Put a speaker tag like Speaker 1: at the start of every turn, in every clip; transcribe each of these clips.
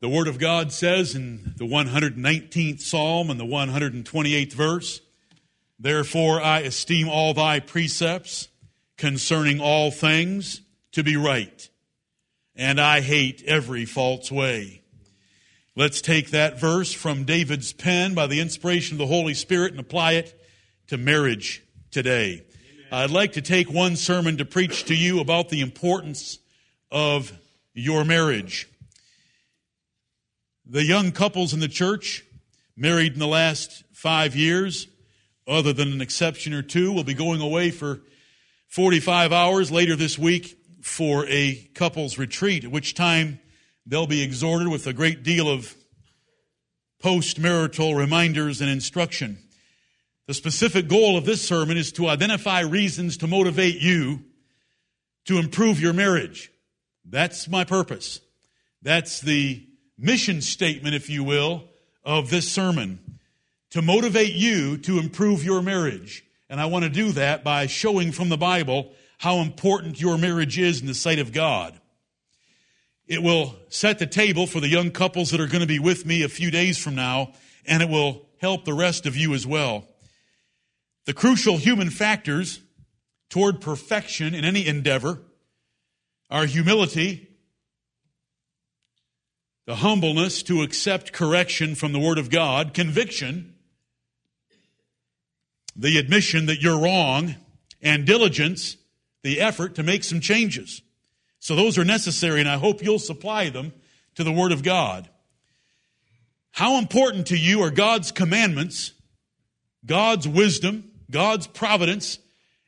Speaker 1: The Word of God says in the 119th Psalm and the 128th verse, Therefore I esteem all thy precepts concerning all things to be right, and I hate every false way. Let's take that verse from David's pen by the inspiration of the Holy Spirit and apply it to marriage today. Amen. I'd like to take one sermon to preach to you about the importance of your marriage. The young couples in the church, married in the last five years, other than an exception or two, will be going away for 45 hours later this week for a couples retreat, at which time they'll be exhorted with a great deal of post-marital reminders and instruction. The specific goal of this sermon is to identify reasons to motivate you to improve your marriage. That's my purpose. That's the mission statement, if you will, of this sermon to motivate you to improve your marriage. And I want to do that by showing from the Bible how important your marriage is in the sight of God. It will set the table for the young couples that are going to be with me a few days from now, and it will help the rest of you as well. The crucial human factors toward perfection in any endeavor are humility, the humbleness to accept correction from the Word of God, conviction, the admission that you're wrong, and diligence, the effort to make some changes. So those are necessary, and I hope you'll supply them to the Word of God. How important to you are God's commandments, God's wisdom, God's providence,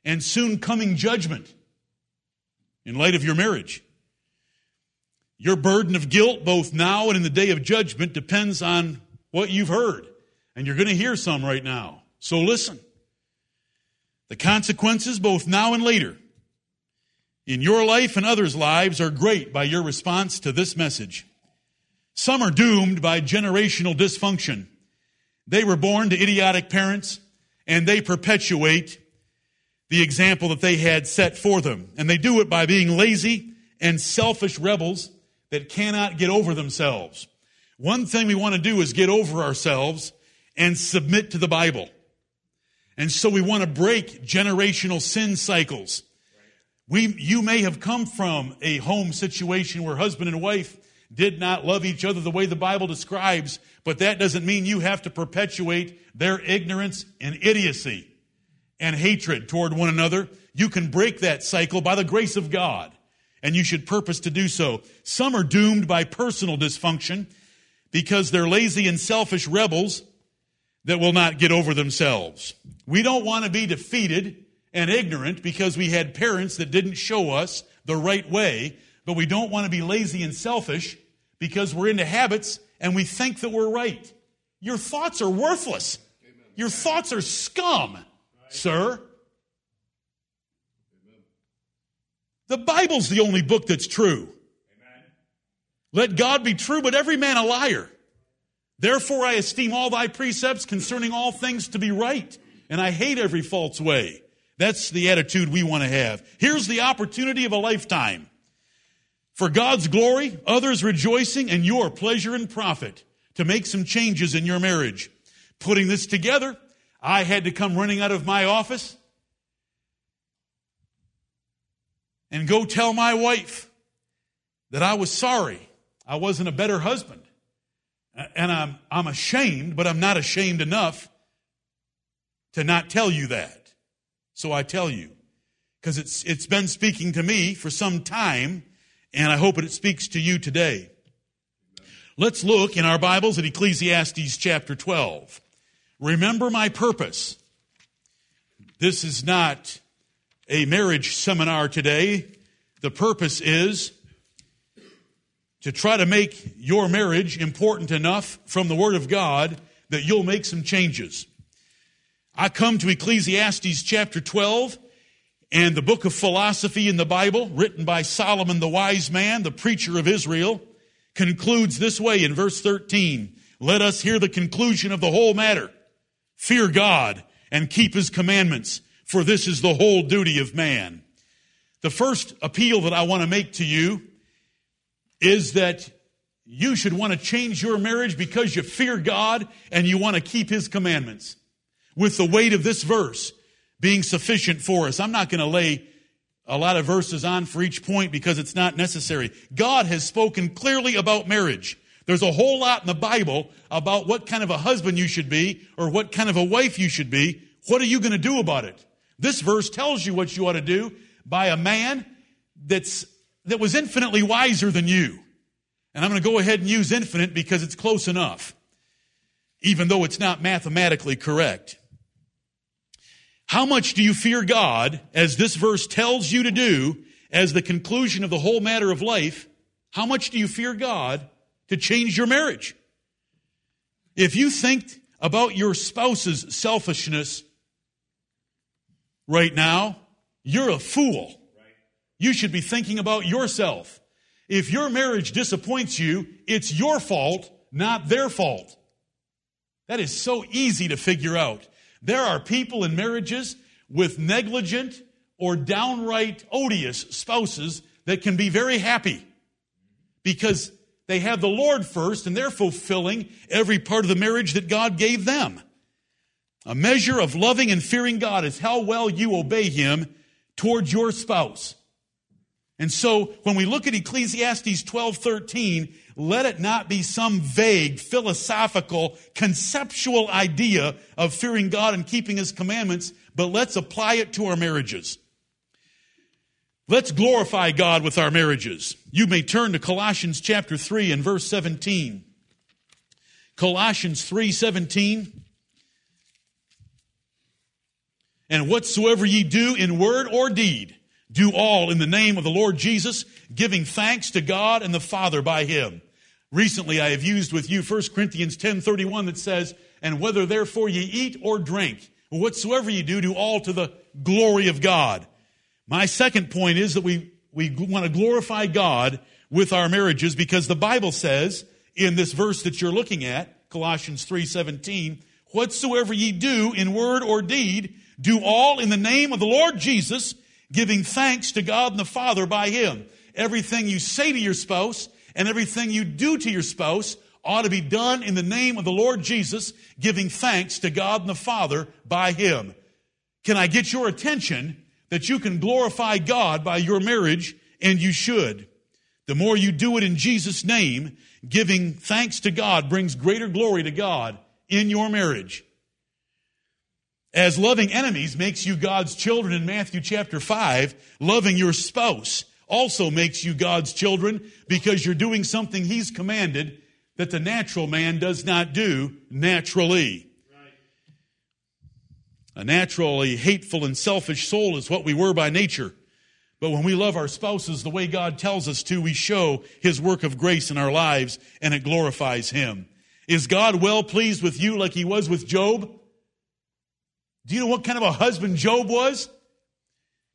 Speaker 1: and soon coming judgment in light of your marriage? Your burden of guilt, both now and in the day of judgment, depends on what you've heard. And you're going to hear some right now. So listen. The consequences, both now and later, in your life and others' lives are great by your response to this message. Some are doomed by generational dysfunction. They were born to idiotic parents and they perpetuate the example that they had set for them. And they do it by being lazy and selfish rebels that cannot get over themselves. One thing we want to do is get over ourselves and submit to the Bible. And so we want to break generational sin cycles. We, you may have come from a home situation where husband and wife did not love each other the way the Bible describes, but that doesn't mean you have to perpetuate their ignorance and idiocy and hatred toward one another. You can break that cycle by the grace of God and you should purpose to do so. Some are doomed by personal dysfunction because they're lazy and selfish rebels that will not get over themselves. We don't want to be defeated and ignorant because we had parents that didn't show us the right way, but we don't want to be lazy and selfish because we're into habits and we think that we're right. Your thoughts are worthless. Your thoughts are scum, sir. The Bible's the only book that's true. Amen. Let God be true, but every man a liar. Therefore I esteem all thy precepts concerning all things to be right, and I hate every false way. That's the attitude we want to have. Here's the opportunity of a lifetime. For God's glory, others rejoicing, and your pleasure and profit to make some changes in your marriage. Putting this together, I had to come running out of my office and go tell my wife that I was sorry. I wasn't a better husband. And I'm, I'm ashamed, but I'm not ashamed enough to not tell you that. So I tell you. Because it's, it's been speaking to me for some time, and I hope that it speaks to you today. Let's look in our Bibles at Ecclesiastes chapter 12. Remember my purpose. This is not a marriage seminar today. The purpose is to try to make your marriage important enough from the Word of God that you'll make some changes. I come to Ecclesiastes chapter 12 and the book of philosophy in the Bible, written by Solomon the wise man, the preacher of Israel, concludes this way in verse 13. Let us hear the conclusion of the whole matter. Fear God and keep his commandments for this is the whole duty of man. The first appeal that I want to make to you is that you should want to change your marriage because you fear God and you want to keep His commandments. With the weight of this verse being sufficient for us. I'm not going to lay a lot of verses on for each point because it's not necessary. God has spoken clearly about marriage. There's a whole lot in the Bible about what kind of a husband you should be or what kind of a wife you should be. What are you going to do about it? This verse tells you what you ought to do by a man that's, that was infinitely wiser than you. And I'm going to go ahead and use infinite because it's close enough, even though it's not mathematically correct. How much do you fear God as this verse tells you to do as the conclusion of the whole matter of life? How much do you fear God to change your marriage? If you think about your spouse's selfishness right now, you're a fool. You should be thinking about yourself. If your marriage disappoints you, it's your fault, not their fault. That is so easy to figure out. There are people in marriages with negligent or downright odious spouses that can be very happy because they have the Lord first and they're fulfilling every part of the marriage that God gave them. A measure of loving and fearing God is how well you obey Him towards your spouse. And so when we look at Ecclesiastes 12, 13, let it not be some vague, philosophical, conceptual idea of fearing God and keeping His commandments, but let's apply it to our marriages. Let's glorify God with our marriages. You may turn to Colossians chapter 3 and verse 17. Colossians 3 17. And whatsoever ye do in word or deed, do all in the name of the Lord Jesus, giving thanks to God and the Father by him. Recently I have used with you 1 Corinthians 10:31 that says, "And whether therefore ye eat or drink, whatsoever ye do, do all to the glory of God." My second point is that we, we want to glorify God with our marriages because the Bible says in this verse that you're looking at, Colossians 3:17, whatsoever ye do in word or deed, do all in the name of the Lord Jesus, giving thanks to God and the Father by him. Everything you say to your spouse and everything you do to your spouse ought to be done in the name of the Lord Jesus, giving thanks to God and the Father by him. Can I get your attention that you can glorify God by your marriage, and you should. The more you do it in Jesus' name, giving thanks to God brings greater glory to God in your marriage. As loving enemies makes you God's children in Matthew chapter 5, loving your spouse also makes you God's children because you're doing something He's commanded that the natural man does not do naturally. A naturally hateful and selfish soul is what we were by nature. But when we love our spouses the way God tells us to, we show His work of grace in our lives and it glorifies Him. Is God well pleased with you like He was with Job? Do you know what kind of a husband Job was?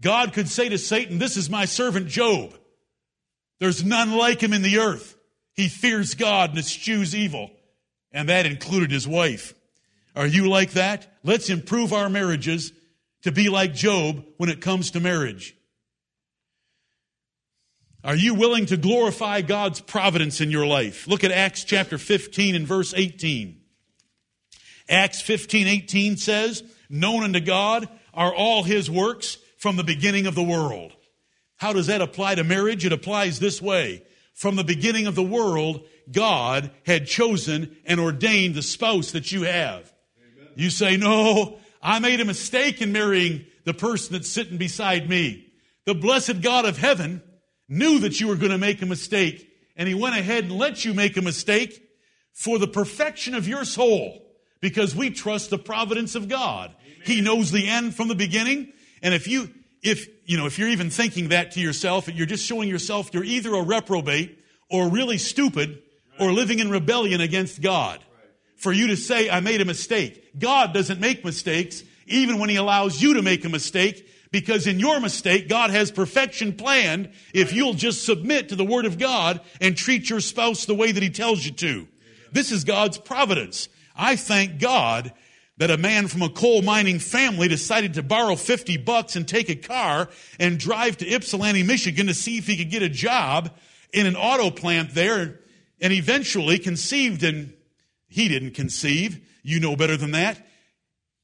Speaker 1: God could say to Satan, This is my servant Job. There's none like him in the earth. He fears God and eschews evil. And that included his wife. Are you like that? Let's improve our marriages to be like Job when it comes to marriage. Are you willing to glorify God's providence in your life? Look at Acts chapter 15 and verse 18. Acts 15, 18 says, Known unto God are all his works from the beginning of the world. How does that apply to marriage? It applies this way. From the beginning of the world, God had chosen and ordained the spouse that you have. You say, no, I made a mistake in marrying the person that's sitting beside me. The blessed God of heaven knew that you were going to make a mistake and he went ahead and let you make a mistake for the perfection of your soul because we trust the providence of God. He knows the end from the beginning. And if you, if, you know, if you're even thinking that to yourself, you're just showing yourself you're either a reprobate or really stupid or living in rebellion against God for you to say, I made a mistake. God doesn't make mistakes, even when He allows you to make a mistake, because in your mistake, God has perfection planned if you'll just submit to the Word of God and treat your spouse the way that He tells you to. This is God's providence. I thank God that a man from a coal mining family decided to borrow 50 bucks and take a car and drive to Ypsilanti, Michigan to see if he could get a job in an auto plant there and eventually conceived and he didn't conceive. You know better than that.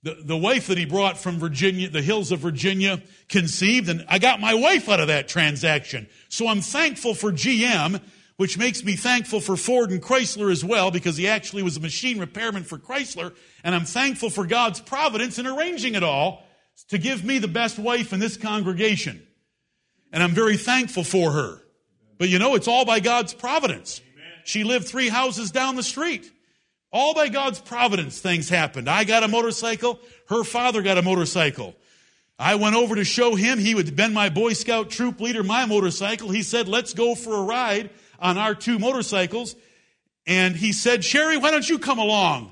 Speaker 1: The, the wife that he brought from Virginia, the hills of Virginia, conceived, and I got my wife out of that transaction. So I'm thankful for GM, which makes me thankful for Ford and Chrysler as well, because he actually was a machine repairman for Chrysler, and I'm thankful for God's providence in arranging it all to give me the best wife in this congregation. And I'm very thankful for her. But you know, it's all by God's providence. She lived three houses down the street. All by God's providence, things happened. I got a motorcycle. Her father got a motorcycle. I went over to show him. He had been my Boy Scout troop leader, my motorcycle. He said, let's go for a ride on our two motorcycles. And he said, Sherry, why don't you come along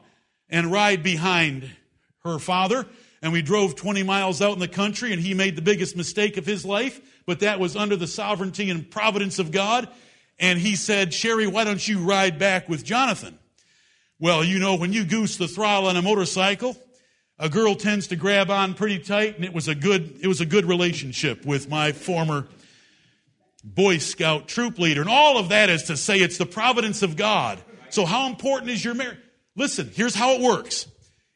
Speaker 1: and ride behind her father? And we drove 20 miles out in the country and he made the biggest mistake of his life, but that was under the sovereignty and providence of God. And he said, Sherry, why don't you ride back with Jonathan? Well, you know, when you goose the throttle on a motorcycle, a girl tends to grab on pretty tight, and it was a good, it was a good relationship with my former Boy Scout troop leader. And all of that is to say it's the providence of God. So how important is your marriage? Listen, here's how it works.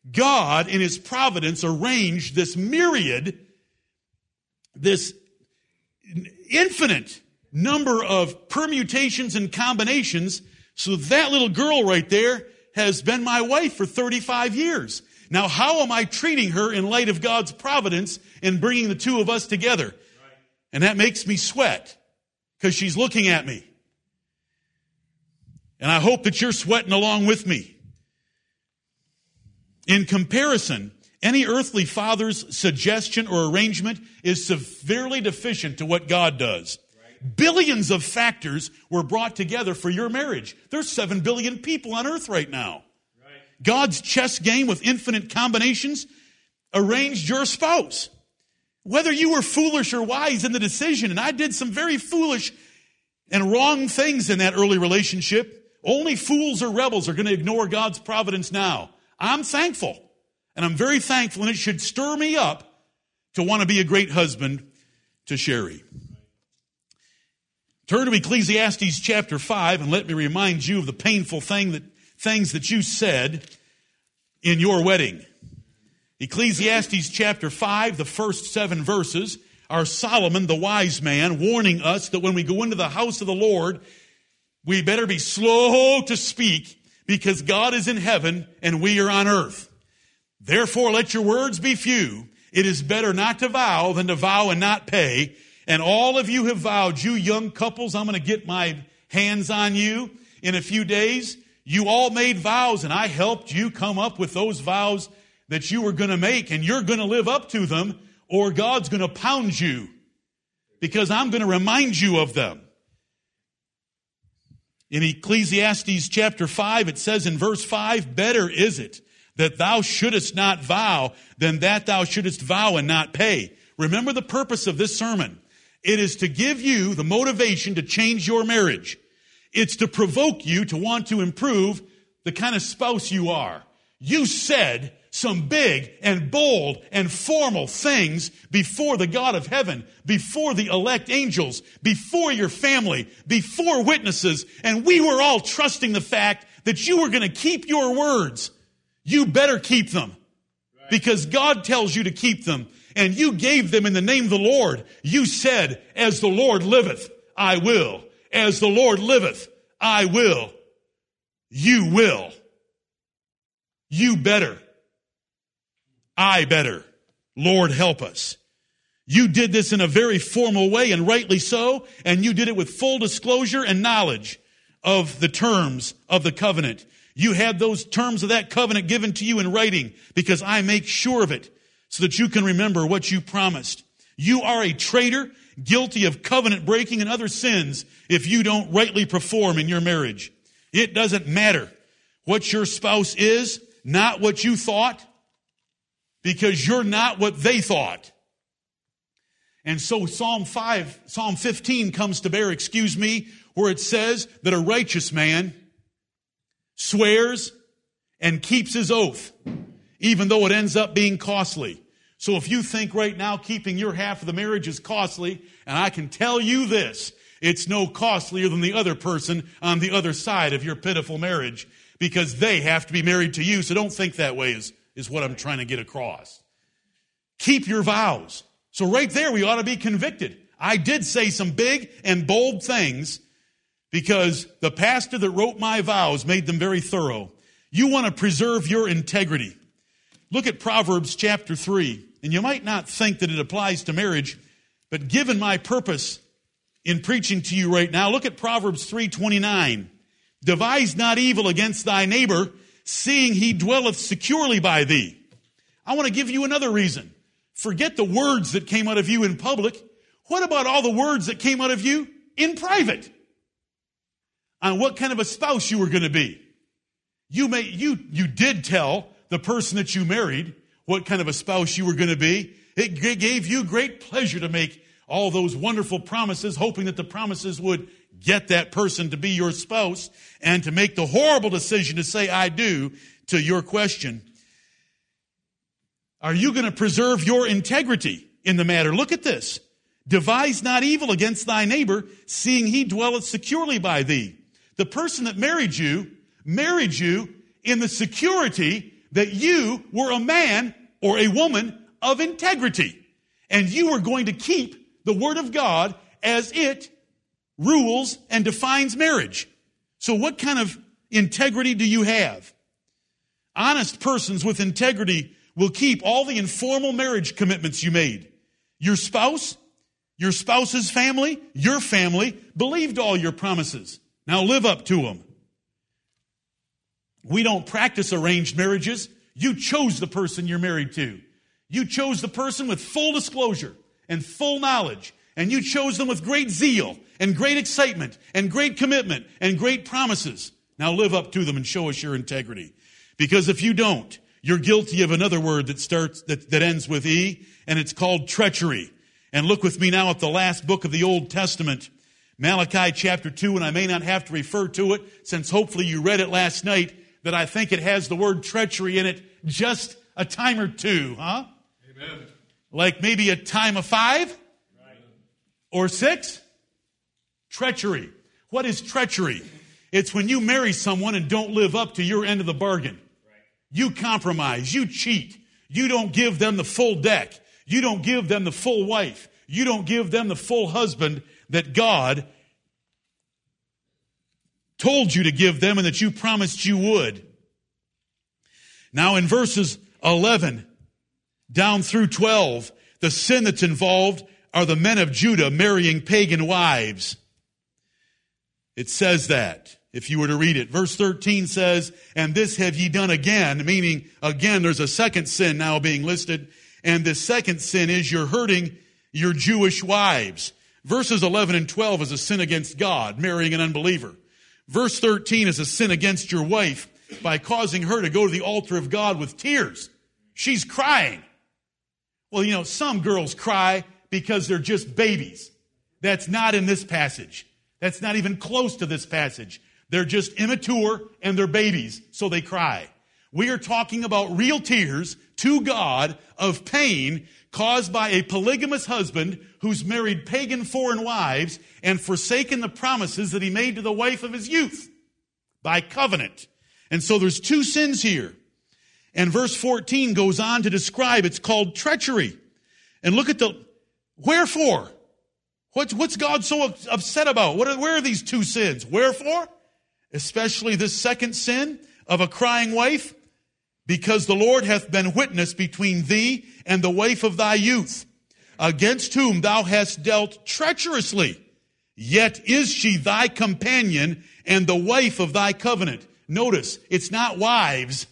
Speaker 1: God, in His providence, arranged this myriad, this infinite number of permutations and combinations. So that little girl right there has been my wife for 35 years. Now, how am I treating her in light of God's providence in bringing the two of us together? And that makes me sweat because she's looking at me. And I hope that you're sweating along with me. In comparison, any earthly father's suggestion or arrangement is severely deficient to what God does. Billions of factors were brought together for your marriage. There's seven billion people on earth right now. Right. God's chess game with infinite combinations arranged your spouse. Whether you were foolish or wise in the decision, and I did some very foolish and wrong things in that early relationship, only fools or rebels are going to ignore God's providence now. I'm thankful. And I'm very thankful, and it should stir me up to want to be a great husband to Sherry. Turn to Ecclesiastes chapter 5 and let me remind you of the painful thing that, things that you said in your wedding. Ecclesiastes chapter 5, the first seven verses, are Solomon, the wise man, warning us that when we go into the house of the Lord, we better be slow to speak because God is in heaven and we are on earth. Therefore, let your words be few. It is better not to vow than to vow and not pay. And all of you have vowed, you young couples, I'm going to get my hands on you in a few days. You all made vows and I helped you come up with those vows that you were going to make and you're going to live up to them or God's going to pound you because I'm going to remind you of them. In Ecclesiastes chapter 5, it says in verse 5, better is it that thou shouldest not vow than that thou shouldest vow and not pay. Remember the purpose of this sermon. It is to give you the motivation to change your marriage. It's to provoke you to want to improve the kind of spouse you are. You said some big and bold and formal things before the God of heaven, before the elect angels, before your family, before witnesses, and we were all trusting the fact that you were going to keep your words. You better keep them because God tells you to keep them and you gave them in the name of the Lord. You said, as the Lord liveth, I will. As the Lord liveth, I will. You will. You better. I better. Lord help us. You did this in a very formal way and rightly so, and you did it with full disclosure and knowledge of the terms of the covenant. You had those terms of that covenant given to you in writing because I make sure of it so that you can remember what you promised. You are a traitor, guilty of covenant breaking and other sins if you don't rightly perform in your marriage. It doesn't matter what your spouse is, not what you thought, because you're not what they thought. And so Psalm 5, Psalm 15 comes to bear, excuse me, where it says that a righteous man swears and keeps his oath even though it ends up being costly. So if you think right now keeping your half of the marriage is costly, and I can tell you this, It's no costlier than the other person on the other side of your pitiful marriage because they have to be married to you. So don't think that way is, is what I'm trying to get across. Keep your vows. So right there, we ought to be convicted. I did say some big and bold things because the pastor that wrote my vows made them very thorough. You want to preserve your integrity. Look at Proverbs chapter 3, and you might not think that it applies to marriage, but given my purpose in preaching to you right now, look at Proverbs 3:29. Devise not evil against thy neighbor, seeing he dwelleth securely by thee. I want to give you another reason. Forget the words that came out of you in public. What about all the words that came out of you in private? On what kind of a spouse you were going to be. You may, you, you did tell the person that you married what kind of a spouse you were going to be. It gave you great pleasure to make all those wonderful promises, hoping that the promises would get that person to be your spouse and to make the horrible decision to say, I do to your question. Are you going to preserve your integrity in the matter? Look at this. Devise not evil against thy neighbor, seeing he dwelleth securely by thee. The person that married you married you in the security that you were a man or a woman of integrity. And you were going to keep the Word of God as it rules and defines marriage. So what kind of integrity do you have? Honest persons with integrity will keep all the informal marriage commitments you made. Your spouse, your spouse's family, your family believed all your promises. Now live up to them. We don't practice arranged marriages. You chose the person you're married to. You chose the person with full disclosure and full knowledge, and you chose them with great zeal and great excitement and great commitment and great promises. Now live up to them and show us your integrity. Because if you don't, you're guilty of another word that starts, that, that ends with E, and it's called treachery. And look with me now at the last book of the Old Testament, Malachi chapter 2, and I may not have to refer to it since hopefully you read it last night, that I think it has the word treachery in it just a time or two, huh? Amen. Like maybe a time of five. Or six? Treachery. What is treachery? It's when you marry someone and don't live up to your end of the bargain. You compromise, you cheat, you don't give them the full deck, you don't give them the full wife, you don't give them the full husband that God told you to give them and that you promised you would. Now in verses 11 down through 12, the sin that's involved are the men of Judah marrying pagan wives. It says that if you were to read it. Verse 13 says, and this have ye done again, meaning again, there's a second sin now being listed. And the second sin is you're hurting your Jewish wives. Verses 11 and 12 is a sin against God, marrying an unbeliever. Verse 13 is a sin against your wife by causing her to go to the altar of God with tears. She's crying. Well, you know, some girls cry because they're just babies. That's not in this passage. That's not even close to this passage. They're just immature and they're babies, so they cry. We are talking about real tears to God of pain caused by a polygamous husband who's married pagan foreign wives and forsaken the promises that he made to the wife of his youth by covenant. And so there's two sins here. And verse 14 goes on to describe it's called treachery. And look at the wherefore. What's, what's God so upset about? What are, where are these two sins? Wherefore? Especially this second sin of a crying wife because the Lord hath been witness between thee and the wife of thy youth, against whom thou hast dealt treacherously. Yet is she thy companion and the wife of thy covenant. Notice, it's not wives,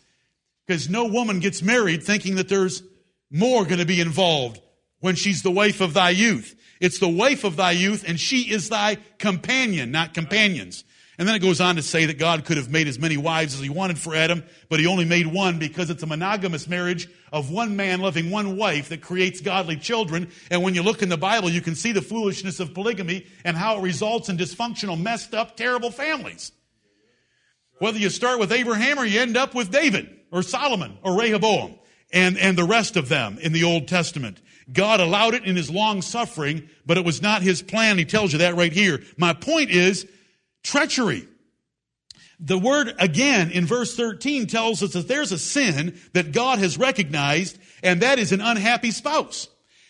Speaker 1: because no woman gets married thinking that there's more going to be involved when she's the wife of thy youth. It's the wife of thy youth, and she is thy companion, not companions. And then it goes on to say that God could have made as many wives as he wanted for Adam, but he only made one because it's a monogamous marriage of one man loving one wife that creates godly children. And when you look in the Bible, you can see the foolishness of polygamy and how it results in dysfunctional, messed up, terrible families. Whether you start with Abraham or you end up with David or Solomon or Rehoboam and, and the rest of them in the Old Testament. God allowed it in his long suffering, but it was not his plan. He tells you that right here. My point is treachery. The word again in verse 13 tells us that there's a sin that God has recognized, and that is an unhappy spouse.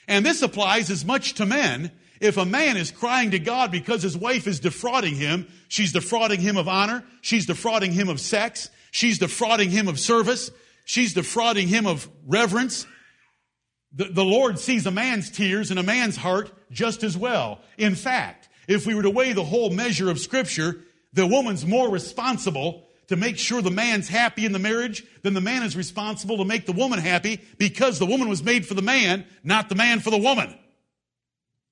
Speaker 1: And this applies as much to men. If a man is crying to God because his wife is defrauding him, she's defrauding him of honor, she's defrauding him of sex, she's defrauding him of service, she's defrauding him of reverence. The, the Lord sees a man's tears and a man's heart just as well. In fact, if we were to weigh the whole measure of scripture, the woman's more responsible to make sure the man's happy in the marriage than the man is responsible to make the woman happy because the woman was made for the man, not the man for the woman.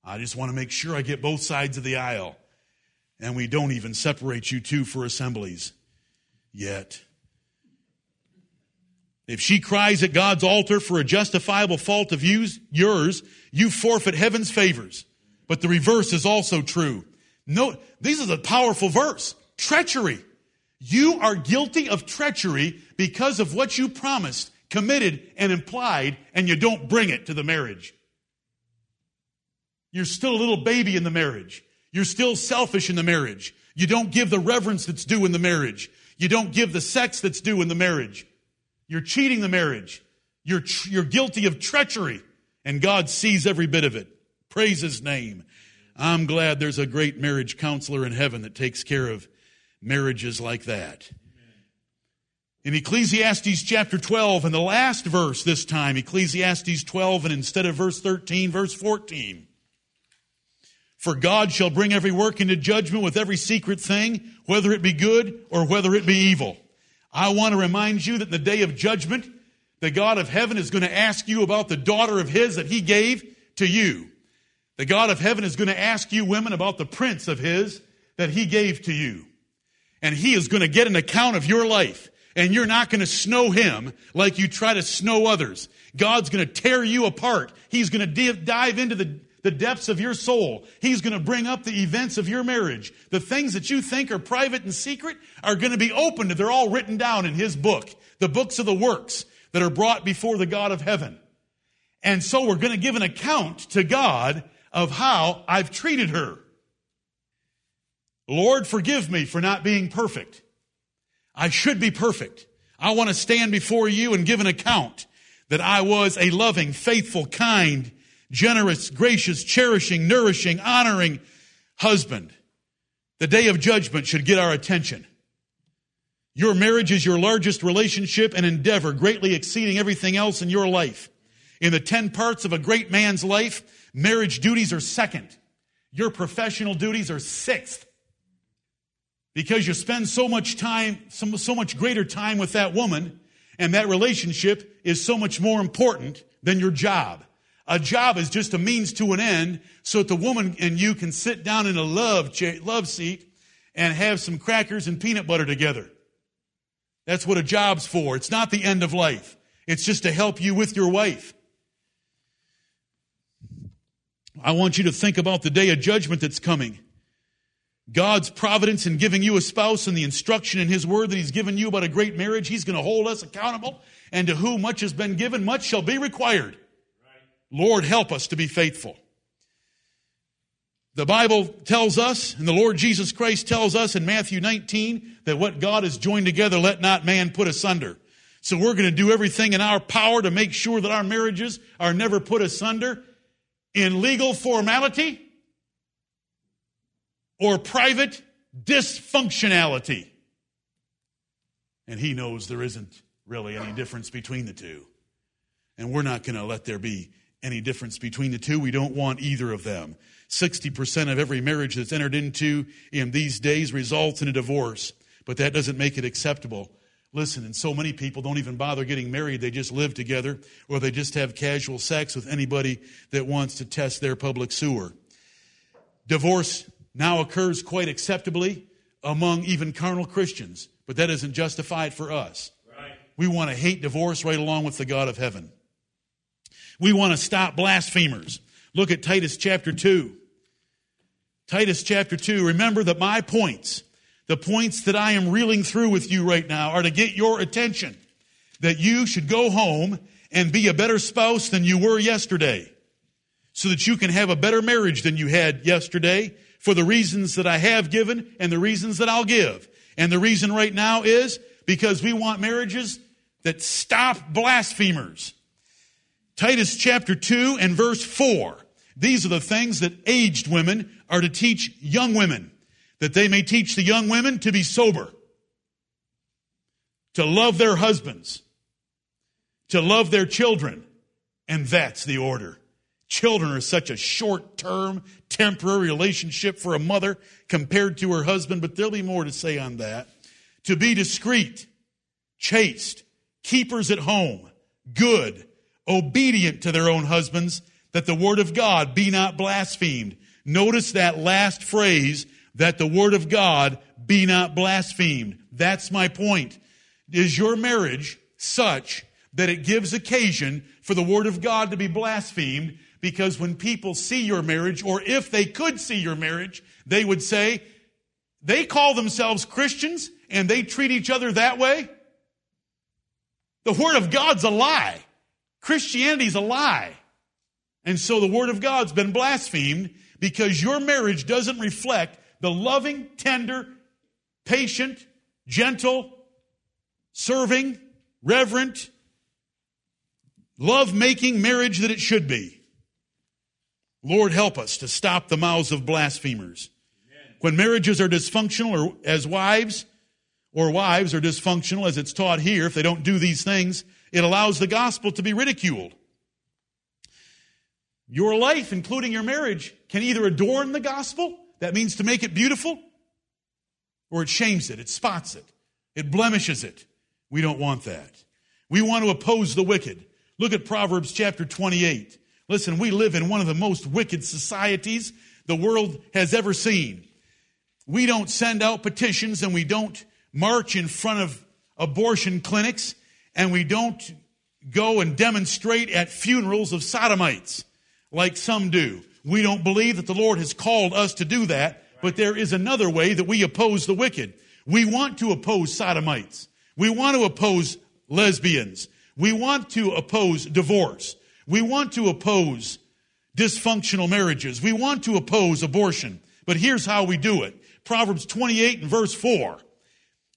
Speaker 1: I just want to make sure I get both sides of the aisle. And we don't even separate you two for assemblies yet. If she cries at God's altar for a justifiable fault of yours, you forfeit heaven's favors. But the reverse is also true. Note, this is a powerful verse. Treachery. You are guilty of treachery because of what you promised, committed, and implied, and you don't bring it to the marriage. You're still a little baby in the marriage. You're still selfish in the marriage. You don't give the reverence that's due in the marriage. You don't give the sex that's due in the marriage. You're cheating the marriage. You're, you're guilty of treachery, and God sees every bit of it. Praise His name. I'm glad there's a great marriage counselor in heaven that takes care of marriages like that. In Ecclesiastes chapter 12, and the last verse this time, Ecclesiastes 12, and instead of verse 13, verse 14. For God shall bring every work into judgment with every secret thing, whether it be good or whether it be evil. I want to remind you that in the day of judgment, the God of heaven is going to ask you about the daughter of his that he gave to you. The God of heaven is going to ask you women about the prince of his that he gave to you. And he is going to get an account of your life. And you're not going to snow him like you try to snow others. God's going to tear you apart. He's going to dive into the, the depths of your soul. He's going to bring up the events of your marriage. The things that you think are private and secret are going to be opened. They're all written down in his book. The books of the works that are brought before the God of heaven. And so we're going to give an account to God of how I've treated her. Lord, forgive me for not being perfect. I should be perfect. I want to stand before you and give an account that I was a loving, faithful, kind, generous, gracious, cherishing, nourishing, honoring husband. The day of judgment should get our attention. Your marriage is your largest relationship and endeavor, greatly exceeding everything else in your life. In the 10 parts of a great man's life, Marriage duties are second. Your professional duties are sixth. Because you spend so much time, so, so much greater time with that woman, and that relationship is so much more important than your job. A job is just a means to an end so that the woman and you can sit down in a love, love seat and have some crackers and peanut butter together. That's what a job's for. It's not the end of life. It's just to help you with your wife. I want you to think about the day of judgment that's coming. God's providence in giving you a spouse and the instruction in His Word that He's given you about a great marriage, He's going to hold us accountable. And to whom much has been given, much shall be required. Lord, help us to be faithful. The Bible tells us, and the Lord Jesus Christ tells us in Matthew 19, that what God has joined together, let not man put asunder. So we're going to do everything in our power to make sure that our marriages are never put asunder in legal formality or private dysfunctionality. And he knows there isn't really any difference between the two. And we're not going to let there be any difference between the two. We don't want either of them. 60% of every marriage that's entered into in these days results in a divorce, but that doesn't make it acceptable Listen, and so many people don't even bother getting married. They just live together or they just have casual sex with anybody that wants to test their public sewer. Divorce now occurs quite acceptably among even carnal Christians, but that doesn't justify it for us. Right. We want to hate divorce right along with the God of heaven. We want to stop blasphemers. Look at Titus chapter 2. Titus chapter 2. Remember that my points the points that I am reeling through with you right now are to get your attention that you should go home and be a better spouse than you were yesterday. so that you can have a better marriage than you had yesterday for the reasons that I have given and the reasons that I'll give. And the reason right now is because we want marriages that stop blasphemers. Titus chapter 2 and verse 4. These are the things that aged women are to teach young women, that they may teach the young women to be sober, to love their husbands, to love their children. And that's the order. Children are such a short term, temporary relationship for a mother compared to her husband, but there'll be more to say on that. To be discreet, chaste, keepers at home, good, obedient to their own husbands, that the word of God be not blasphemed. Notice that last phrase, that the word of God be not blasphemed. That's my point. Is your marriage such that it gives occasion for the word of God to be blasphemed? Because when people see your marriage, or if they could see your marriage, they would say, they call themselves Christians and they treat each other that way. The word of God's a lie. Christianity's a lie. And so the word of God's been blasphemed because your marriage doesn't reflect the loving, tender, patient, gentle, serving, reverent, love making marriage that it should be. Lord, help us to stop the mouths of blasphemers. Amen. When marriages are dysfunctional or as wives, or wives are dysfunctional as it's taught here, if they don't do these things, it allows the gospel to be ridiculed. Your life, including your marriage, can either adorn the gospel, that means to make it beautiful, or it shames it, it spots it, it blemishes it. We don't want that. We want to oppose the wicked. Look at Proverbs chapter 28. Listen, we live in one of the most wicked societies the world has ever seen. We don't send out petitions and we don't march in front of abortion clinics and we don't go and demonstrate at funerals of sodomites like some do. We don't believe that the Lord has called us to do that, but there is another way that we oppose the wicked. We want to oppose sodomites. We want to oppose lesbians. We want to oppose divorce. We want to oppose dysfunctional marriages. We want to oppose abortion. But here's how we do it. Proverbs 28 and verse 4.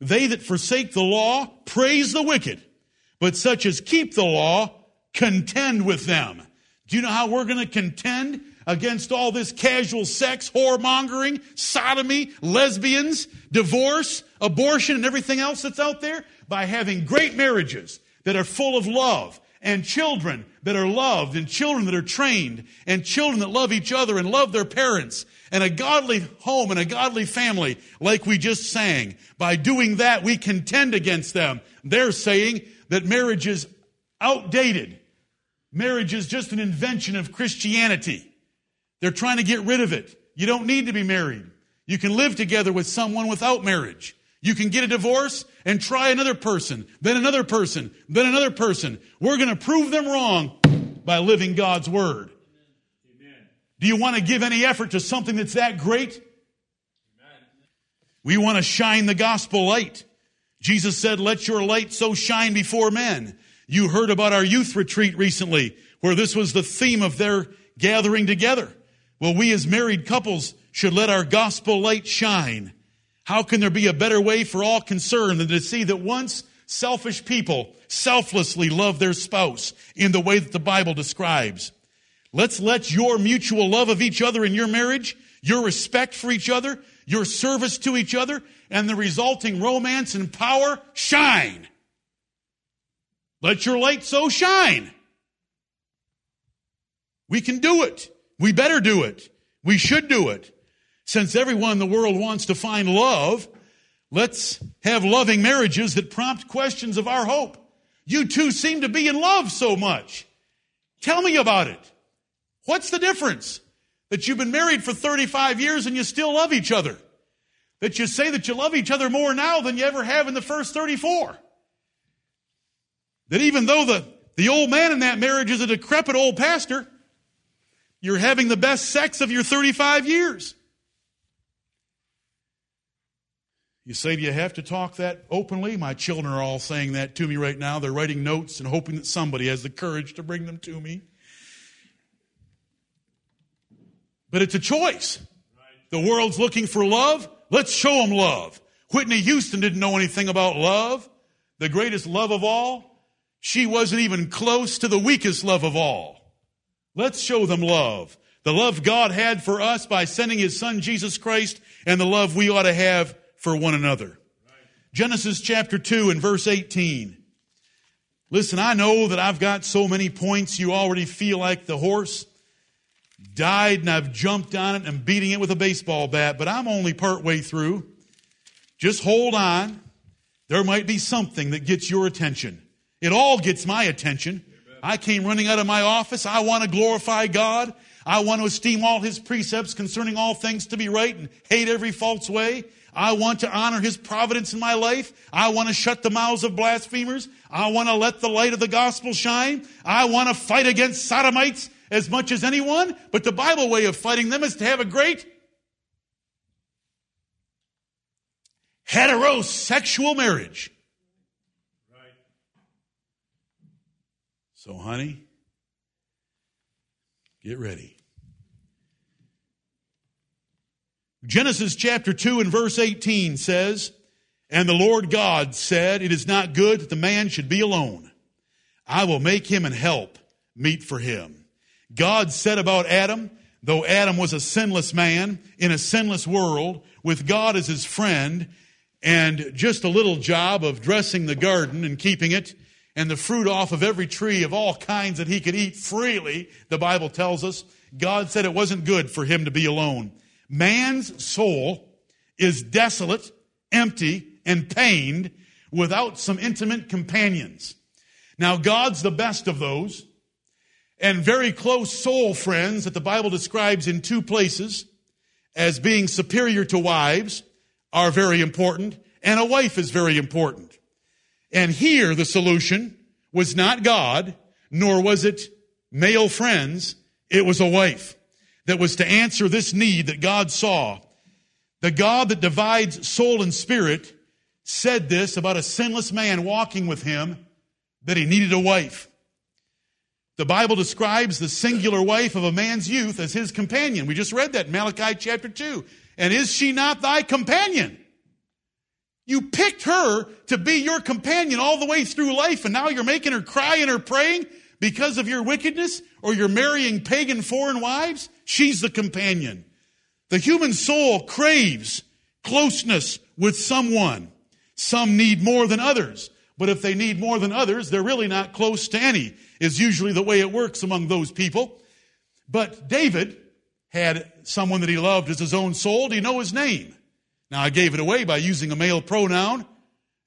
Speaker 1: They that forsake the law praise the wicked, but such as keep the law contend with them. Do you know how we're going to contend against all this casual sex, whoremongering, sodomy, lesbians, divorce, abortion, and everything else that's out there? By having great marriages that are full of love and children that are loved and children that are trained and children that love each other and love their parents and a godly home and a godly family like we just sang. By doing that, we contend against them. They're saying that marriage is outdated. Marriage is just an invention of Christianity. They're trying to get rid of it. You don't need to be married. You can live together with someone without marriage. You can get a divorce and try another person, then another person, then another person. We're going to prove them wrong by living God's word. Do you want to give any effort to something that's that great? Amen. We want to shine the gospel light. Jesus said, let your light so shine before men. You heard about our youth retreat recently where this was the theme of their gathering together. Well, we as married couples should let our gospel light shine. How can there be a better way for all concerned than to see that once selfish people selflessly love their spouse in the way that the Bible describes? Let's let your mutual love of each other in your marriage, your respect for each other, your service to each other, and the resulting romance and power shine. Let your light so shine. We can do it. We better do it. We should do it. Since everyone in the world wants to find love, let's have loving marriages that prompt questions of our hope. You two seem to be in love so much. Tell me about it. What's the difference? That you've been married for 35 years and you still love each other. That you say that you love each other more now than you ever have in the first 34. That even though the, the old man in that marriage is a decrepit old pastor, you're having the best sex of your 35 years. You say, do you have to talk that openly? My children are all saying that to me right now. They're writing notes and hoping that somebody has the courage to bring them to me. But it's a choice. The world's looking for love. Let's show them love. Whitney Houston didn't know anything about love, the greatest love of all. She wasn't even close to the weakest love of all. Let's show them love. The love God had for us by sending His Son Jesus Christ and the love we ought to have for one another. Genesis chapter 2 and verse 18. Listen, I know that I've got so many points you already feel like the horse died and I've jumped on it and beating it with a baseball bat, but I'm only part way through. Just hold on. There might be something that gets your attention. It all gets my attention. I came running out of my office. I want to glorify God. I want to esteem all his precepts concerning all things to be right and hate every false way. I want to honor his providence in my life. I want to shut the mouths of blasphemers. I want to let the light of the gospel shine. I want to fight against sodomites as much as anyone. But the Bible way of fighting them is to have a great heterosexual marriage. Right. So, honey, get ready. Genesis chapter 2 and verse 18 says, And the Lord God said, It is not good that the man should be alone. I will make him an help meet for him. God said about Adam, though Adam was a sinless man in a sinless world, with God as his friend, and just a little job of dressing the garden and keeping it, and the fruit off of every tree of all kinds that he could eat freely, the Bible tells us, God said it wasn't good for him to be alone. Man's soul is desolate, empty, and pained without some intimate companions. Now, God's the best of those, and very close soul friends that the Bible describes in two places as being superior to wives are very important, and a wife is very important. And here the solution was not God, nor was it male friends, it was a wife that was to answer this need that God saw. The God that divides soul and spirit said this about a sinless man walking with him that he needed a wife. The Bible describes the singular wife of a man's youth as his companion. We just read that in Malachi chapter 2. And is she not thy companion? You picked her to be your companion all the way through life, and now you're making her cry and her praying because of your wickedness, or you're marrying pagan foreign wives? She's the companion. The human soul craves closeness with someone. Some need more than others, but if they need more than others, they're really not close to any, is usually the way it works among those people. But David had someone that he loved as his own soul. Do you know his name? Now, I gave it away by using a male pronoun.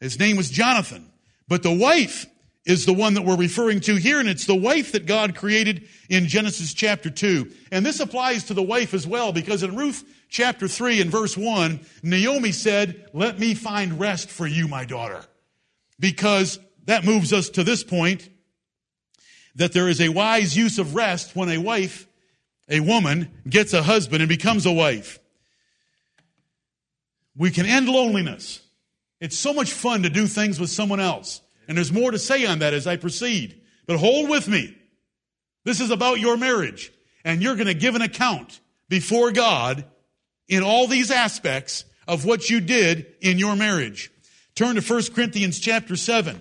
Speaker 1: His name was Jonathan. But the wife is the one that we're referring to here, and it's the wife that God created in Genesis chapter 2. And this applies to the wife as well, because in Ruth chapter 3 and verse 1, Naomi said, Let me find rest for you, my daughter. Because that moves us to this point that there is a wise use of rest when a wife, a woman, gets a husband and becomes a wife. We can end loneliness. It's so much fun to do things with someone else. And there's more to say on that as I proceed. But hold with me. This is about your marriage. And you're going to give an account before God in all these aspects of what you did in your marriage. Turn to 1 Corinthians chapter 7.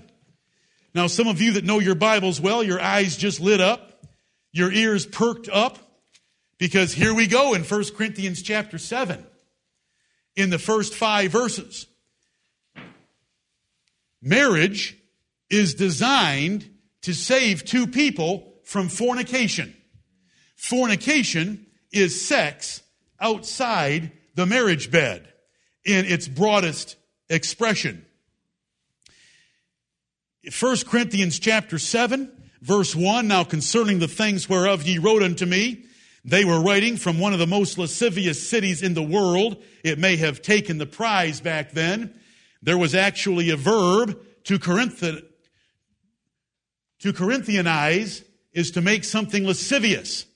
Speaker 1: Now, some of you that know your Bibles well, your eyes just lit up, your ears perked up, because here we go in 1 Corinthians chapter 7 in the first five verses. Marriage is designed to save two people from fornication. Fornication is sex outside the marriage bed in its broadest expression. 1 Corinthians chapter 7 verse 1, now concerning the things whereof ye wrote unto me, they were writing from one of the most lascivious cities in the world. It may have taken the prize back then. There was actually a verb to Corinth, to Corinthianize is to make something lascivious.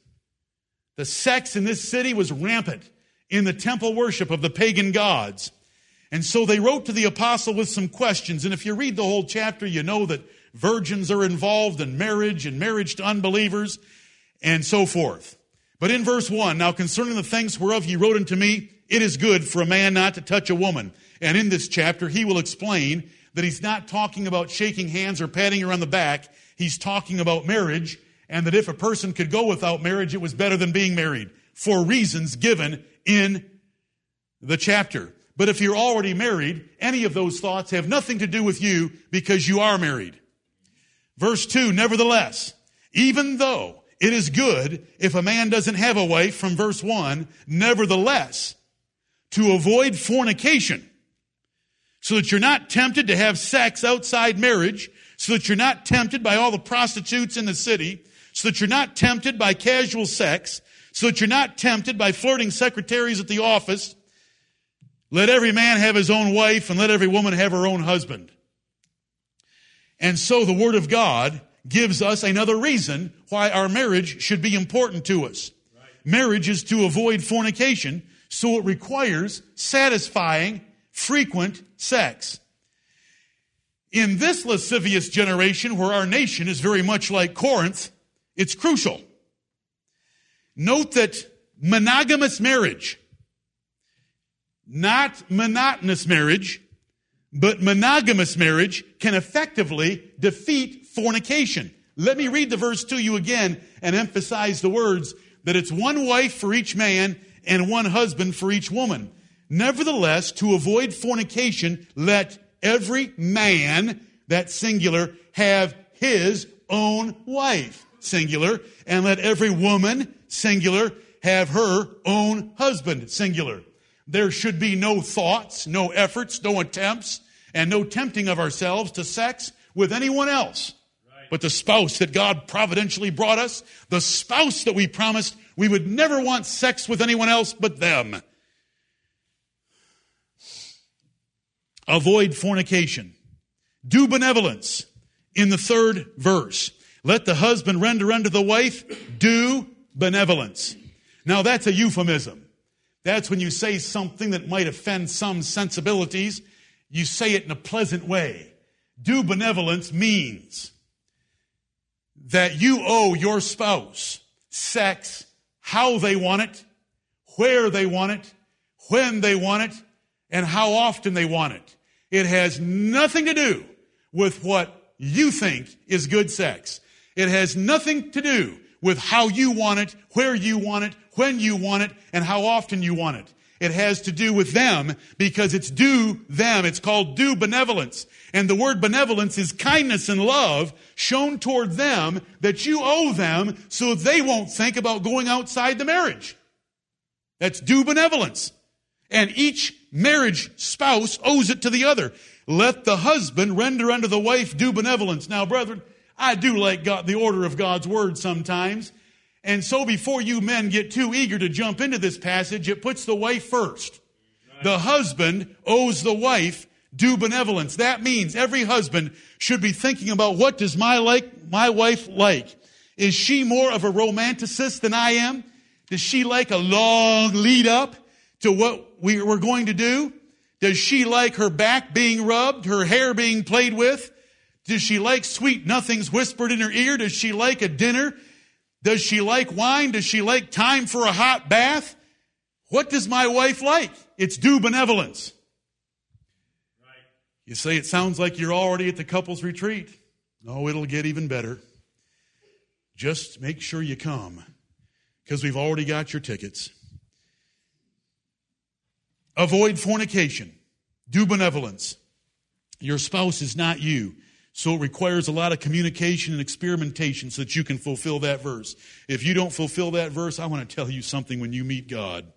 Speaker 1: The sex in this city was rampant in the temple worship of the pagan gods. And so they wrote to the apostle with some questions. And if you read the whole chapter, you know that virgins are involved in marriage and marriage to unbelievers and so forth. But in verse 1, now concerning the things whereof ye wrote unto me, it is good for a man not to touch a woman. And in this chapter, he will explain that he's not talking about shaking hands or patting her on the back. He's talking about marriage and that if a person could go without marriage, it was better than being married for reasons given in the chapter. But if you're already married, any of those thoughts have nothing to do with you because you are married. Verse 2, nevertheless, even though it is good if a man doesn't have a wife from verse 1, nevertheless, to avoid fornication, so that you're not tempted to have sex outside marriage, so that you're not tempted by all the prostitutes in the city, so that you're not tempted by casual sex, so that you're not tempted by flirting secretaries at the office. Let every man have his own wife and let every woman have her own husband. And so the Word of God gives us another reason why our marriage should be important to us. Right. Marriage is to avoid fornication, so it requires satisfying, frequent sex. In this lascivious generation where our nation is very much like Corinth, it's crucial. Note that monogamous marriage, not monotonous marriage, but monogamous marriage can effectively defeat fornication. Let me read the verse to you again and emphasize the words that it's one wife for each man and one husband for each woman. Nevertheless, to avoid fornication, let every man, that singular, have his own wife singular, and let every woman, singular, have her own husband, singular. There should be no thoughts, no efforts, no attempts, and no tempting of ourselves to sex with anyone else. But the spouse that God providentially brought us, the spouse that we promised we would never want sex with anyone else but them. Avoid fornication. Do benevolence in the third verse. Let the husband render unto the wife due benevolence. Now that's a euphemism. That's when you say something that might offend some sensibilities. You say it in a pleasant way. Due benevolence means that you owe your spouse sex how they want it, where they want it, when they want it, and how often they want it. It has nothing to do with what you think is good sex. It has nothing to do with how you want it, where you want it, when you want it, and how often you want it. It has to do with them because it's due them. It's called due benevolence. And the word benevolence is kindness and love shown toward them that you owe them so they won't think about going outside the marriage. That's due benevolence. And each marriage spouse owes it to the other. Let the husband render unto the wife due benevolence. Now, brethren, I do like God, the order of God's word sometimes. And so before you men get too eager to jump into this passage, it puts the wife first. The husband owes the wife due benevolence. That means every husband should be thinking about what does my like, my wife like? Is she more of a romanticist than I am? Does she like a long lead up to what we, we're going to do? Does she like her back being rubbed, her hair being played with? Does she like sweet nothings whispered in her ear? Does she like a dinner? Does she like wine? Does she like time for a hot bath? What does my wife like? It's due benevolence. Right. You say it sounds like you're already at the couple's retreat. No, it'll get even better. Just make sure you come because we've already got your tickets. Avoid fornication. Do benevolence. Your spouse is not you. So it requires a lot of communication and experimentation so that you can fulfill that verse. If you don't fulfill that verse, I want to tell you something when you meet God.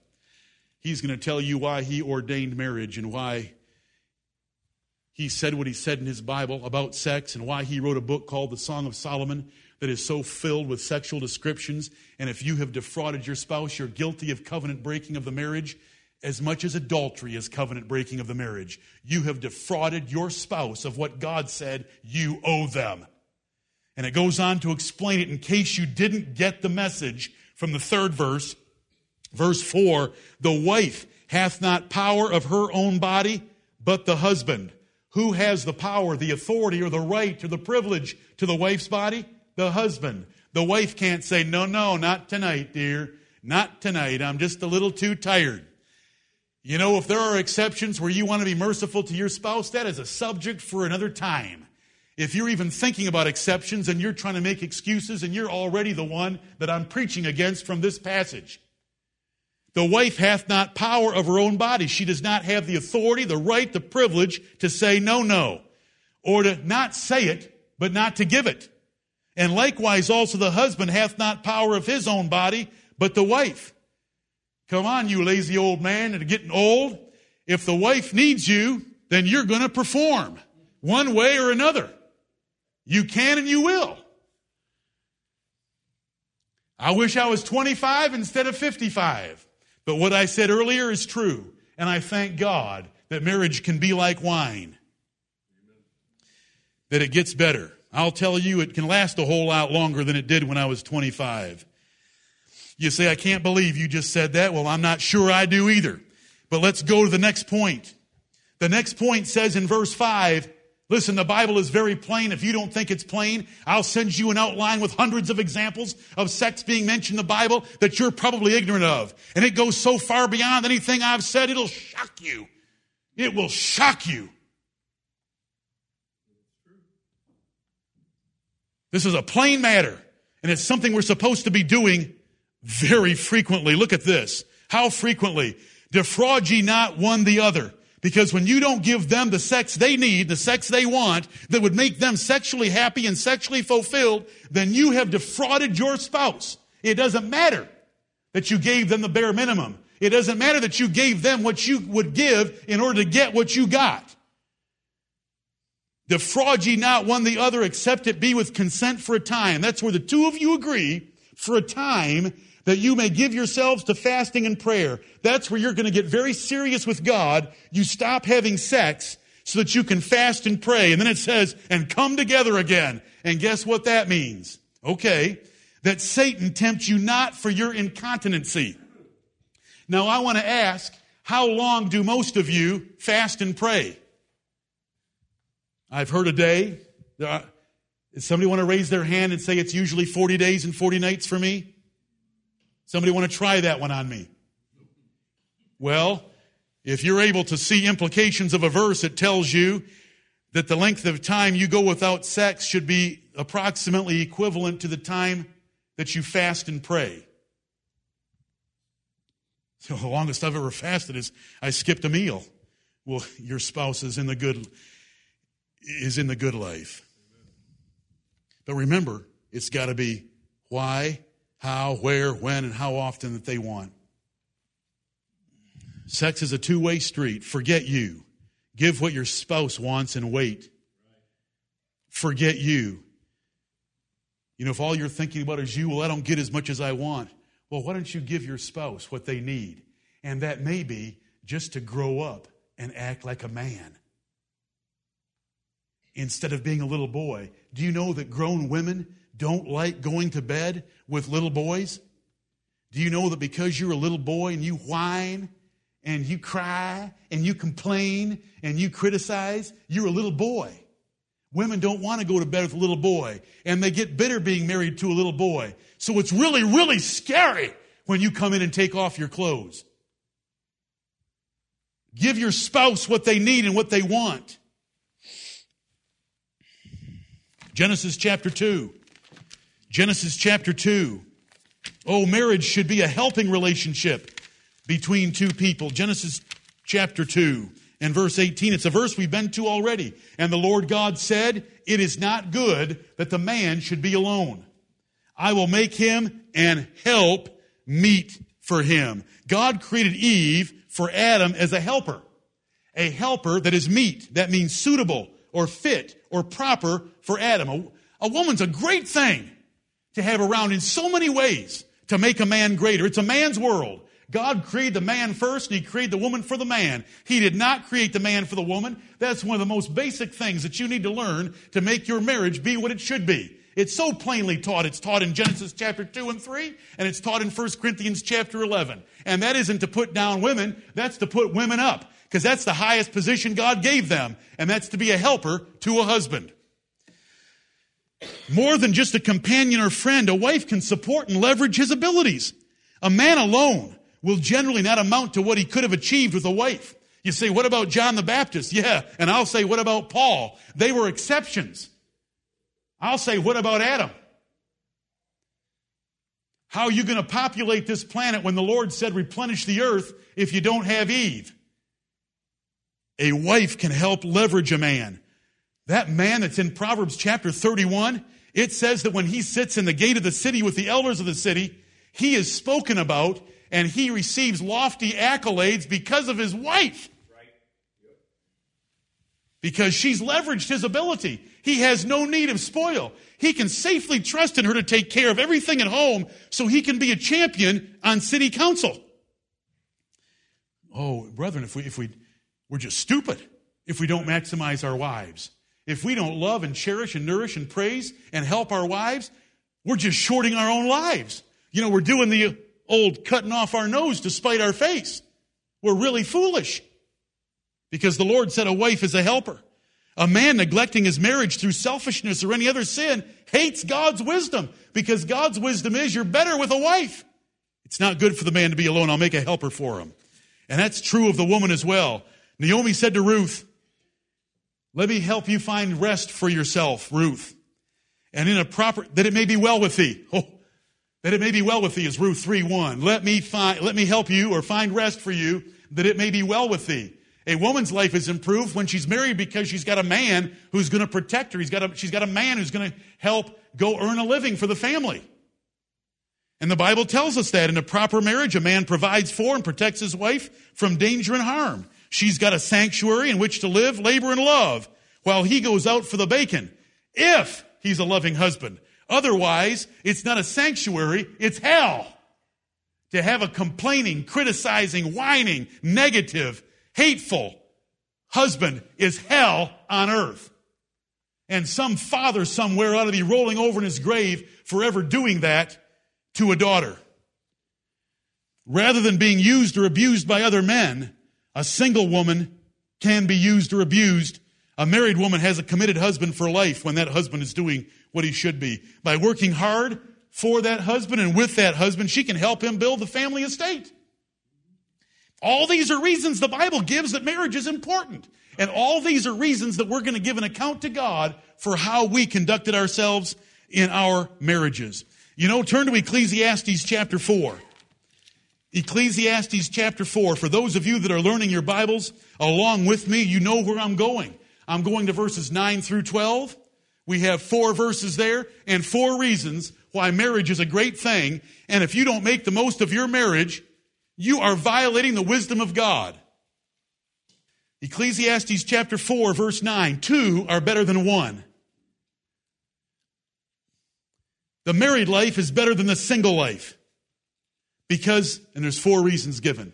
Speaker 1: He's going to tell you why he ordained marriage and why he said what he said in his Bible about sex and why he wrote a book called The Song of Solomon that is so filled with sexual descriptions. And if you have defrauded your spouse, you're guilty of covenant breaking of the marriage as much as adultery is covenant breaking of the marriage. You have defrauded your spouse of what God said you owe them. And it goes on to explain it in case you didn't get the message from the third verse. Verse 4 The wife hath not power of her own body, but the husband. Who has the power, the authority, or the right, or the privilege to the wife's body? The husband. The wife can't say, No, no, not tonight, dear. Not tonight. I'm just a little too tired. You know, if there are exceptions where you want to be merciful to your spouse, that is a subject for another time. If you're even thinking about exceptions and you're trying to make excuses and you're already the one that I'm preaching against from this passage. The wife hath not power of her own body. She does not have the authority, the right, the privilege to say no, no, or to not say it, but not to give it. And likewise also the husband hath not power of his own body, but the wife. Come on, you lazy old man are getting old. If the wife needs you, then you're going to perform one way or another. You can and you will. I wish I was 25 instead of 55. But what I said earlier is true. And I thank God that marriage can be like wine, that it gets better. I'll tell you, it can last a whole lot longer than it did when I was 25. You say, I can't believe you just said that. Well, I'm not sure I do either. But let's go to the next point. The next point says in verse 5, listen, the Bible is very plain. If you don't think it's plain, I'll send you an outline with hundreds of examples of sex being mentioned in the Bible that you're probably ignorant of. And it goes so far beyond anything I've said, it'll shock you. It will shock you. This is a plain matter, and it's something we're supposed to be doing very frequently. Look at this. How frequently? Defraud ye not one the other. Because when you don't give them the sex they need, the sex they want, that would make them sexually happy and sexually fulfilled, then you have defrauded your spouse. It doesn't matter that you gave them the bare minimum. It doesn't matter that you gave them what you would give in order to get what you got. Defraud ye not one the other, except it be with consent for a time. That's where the two of you agree for a time that you may give yourselves to fasting and prayer. That's where you're going to get very serious with God. You stop having sex so that you can fast and pray. And then it says, and come together again. And guess what that means? Okay. That Satan tempts you not for your incontinency. Now I want to ask, how long do most of you fast and pray? I've heard a day. Somebody want to raise their hand and say it's usually 40 days and 40 nights for me? Somebody want to try that one on me? Well, if you're able to see implications of a verse, it tells you that the length of time you go without sex should be approximately equivalent to the time that you fast and pray. So the longest I've ever fasted is I skipped a meal. Well, your spouse is in the good is in the good life. But remember, it's got to be why, how, where, when, and how often that they want. Sex is a two way street. Forget you. Give what your spouse wants and wait. Forget you. You know, if all you're thinking about is you, well, I don't get as much as I want. Well, why don't you give your spouse what they need? And that may be just to grow up and act like a man instead of being a little boy. Do you know that grown women don't like going to bed with little boys? Do you know that because you're a little boy and you whine and you cry and you complain and you criticize, you're a little boy? Women don't want to go to bed with a little boy and they get bitter being married to a little boy. So it's really, really scary when you come in and take off your clothes. Give your spouse what they need and what they want. Genesis chapter 2. Genesis chapter 2. Oh, marriage should be a helping relationship between two people. Genesis chapter 2 and verse 18. It's a verse we've been to already. And the Lord God said, It is not good that the man should be alone. I will make him and help meet for him. God created Eve for Adam as a helper. A helper that is meet. That means suitable or fit or proper for Adam. A, a woman's a great thing to have around in so many ways to make a man greater. It's a man's world. God created the man first and he created the woman for the man. He did not create the man for the woman. That's one of the most basic things that you need to learn to make your marriage be what it should be. It's so plainly taught. It's taught in Genesis chapter 2 and 3, and it's taught in 1 Corinthians chapter 11. And that isn't to put down women, that's to put women up because that's the highest position God gave them, and that's to be a helper to a husband. More than just a companion or friend, a wife can support and leverage his abilities. A man alone will generally not amount to what he could have achieved with a wife. You say, what about John the Baptist? Yeah. And I'll say, what about Paul? They were exceptions. I'll say, what about Adam? How are you going to populate this planet when the Lord said, replenish the earth if you don't have Eve? A wife can help leverage a man. That man that's in Proverbs chapter 31, it says that when he sits in the gate of the city with the elders of the city, he is spoken about and he receives lofty accolades because of his wife. Because she's leveraged his ability. He has no need of spoil. He can safely trust in her to take care of everything at home so he can be a champion on city council. Oh, brethren, if we, if we, we're just stupid if we don't maximize our wives. If we don't love and cherish and nourish and praise and help our wives, we're just shorting our own lives. You know, we're doing the old cutting off our nose to spite our face. We're really foolish because the Lord said a wife is a helper. A man neglecting his marriage through selfishness or any other sin hates God's wisdom because God's wisdom is you're better with a wife. It's not good for the man to be alone. I'll make a helper for him. And that's true of the woman as well. Naomi said to Ruth, let me help you find rest for yourself, Ruth. And in a proper, that it may be well with thee. Oh, that it may be well with thee is Ruth 3 1. Let me find, let me help you or find rest for you that it may be well with thee. A woman's life is improved when she's married because she's got a man who's going to protect her. He's got a, she's got a man who's going to help go earn a living for the family. And the Bible tells us that in a proper marriage, a man provides for and protects his wife from danger and harm. She's got a sanctuary in which to live, labor, and love while he goes out for the bacon. If he's a loving husband. Otherwise, it's not a sanctuary, it's hell. To have a complaining, criticizing, whining, negative, hateful husband is hell on earth. And some father somewhere ought to be rolling over in his grave forever doing that to a daughter. Rather than being used or abused by other men, a single woman can be used or abused. A married woman has a committed husband for life when that husband is doing what he should be. By working hard for that husband and with that husband, she can help him build the family estate. All these are reasons the Bible gives that marriage is important. And all these are reasons that we're going to give an account to God for how we conducted ourselves in our marriages. You know, turn to Ecclesiastes chapter 4. Ecclesiastes chapter 4. For those of you that are learning your Bibles along with me, you know where I'm going. I'm going to verses 9 through 12. We have four verses there and four reasons why marriage is a great thing. And if you don't make the most of your marriage, you are violating the wisdom of God. Ecclesiastes chapter 4 verse 9, two are better than one. The married life is better than the single life. Because, and there's four reasons given.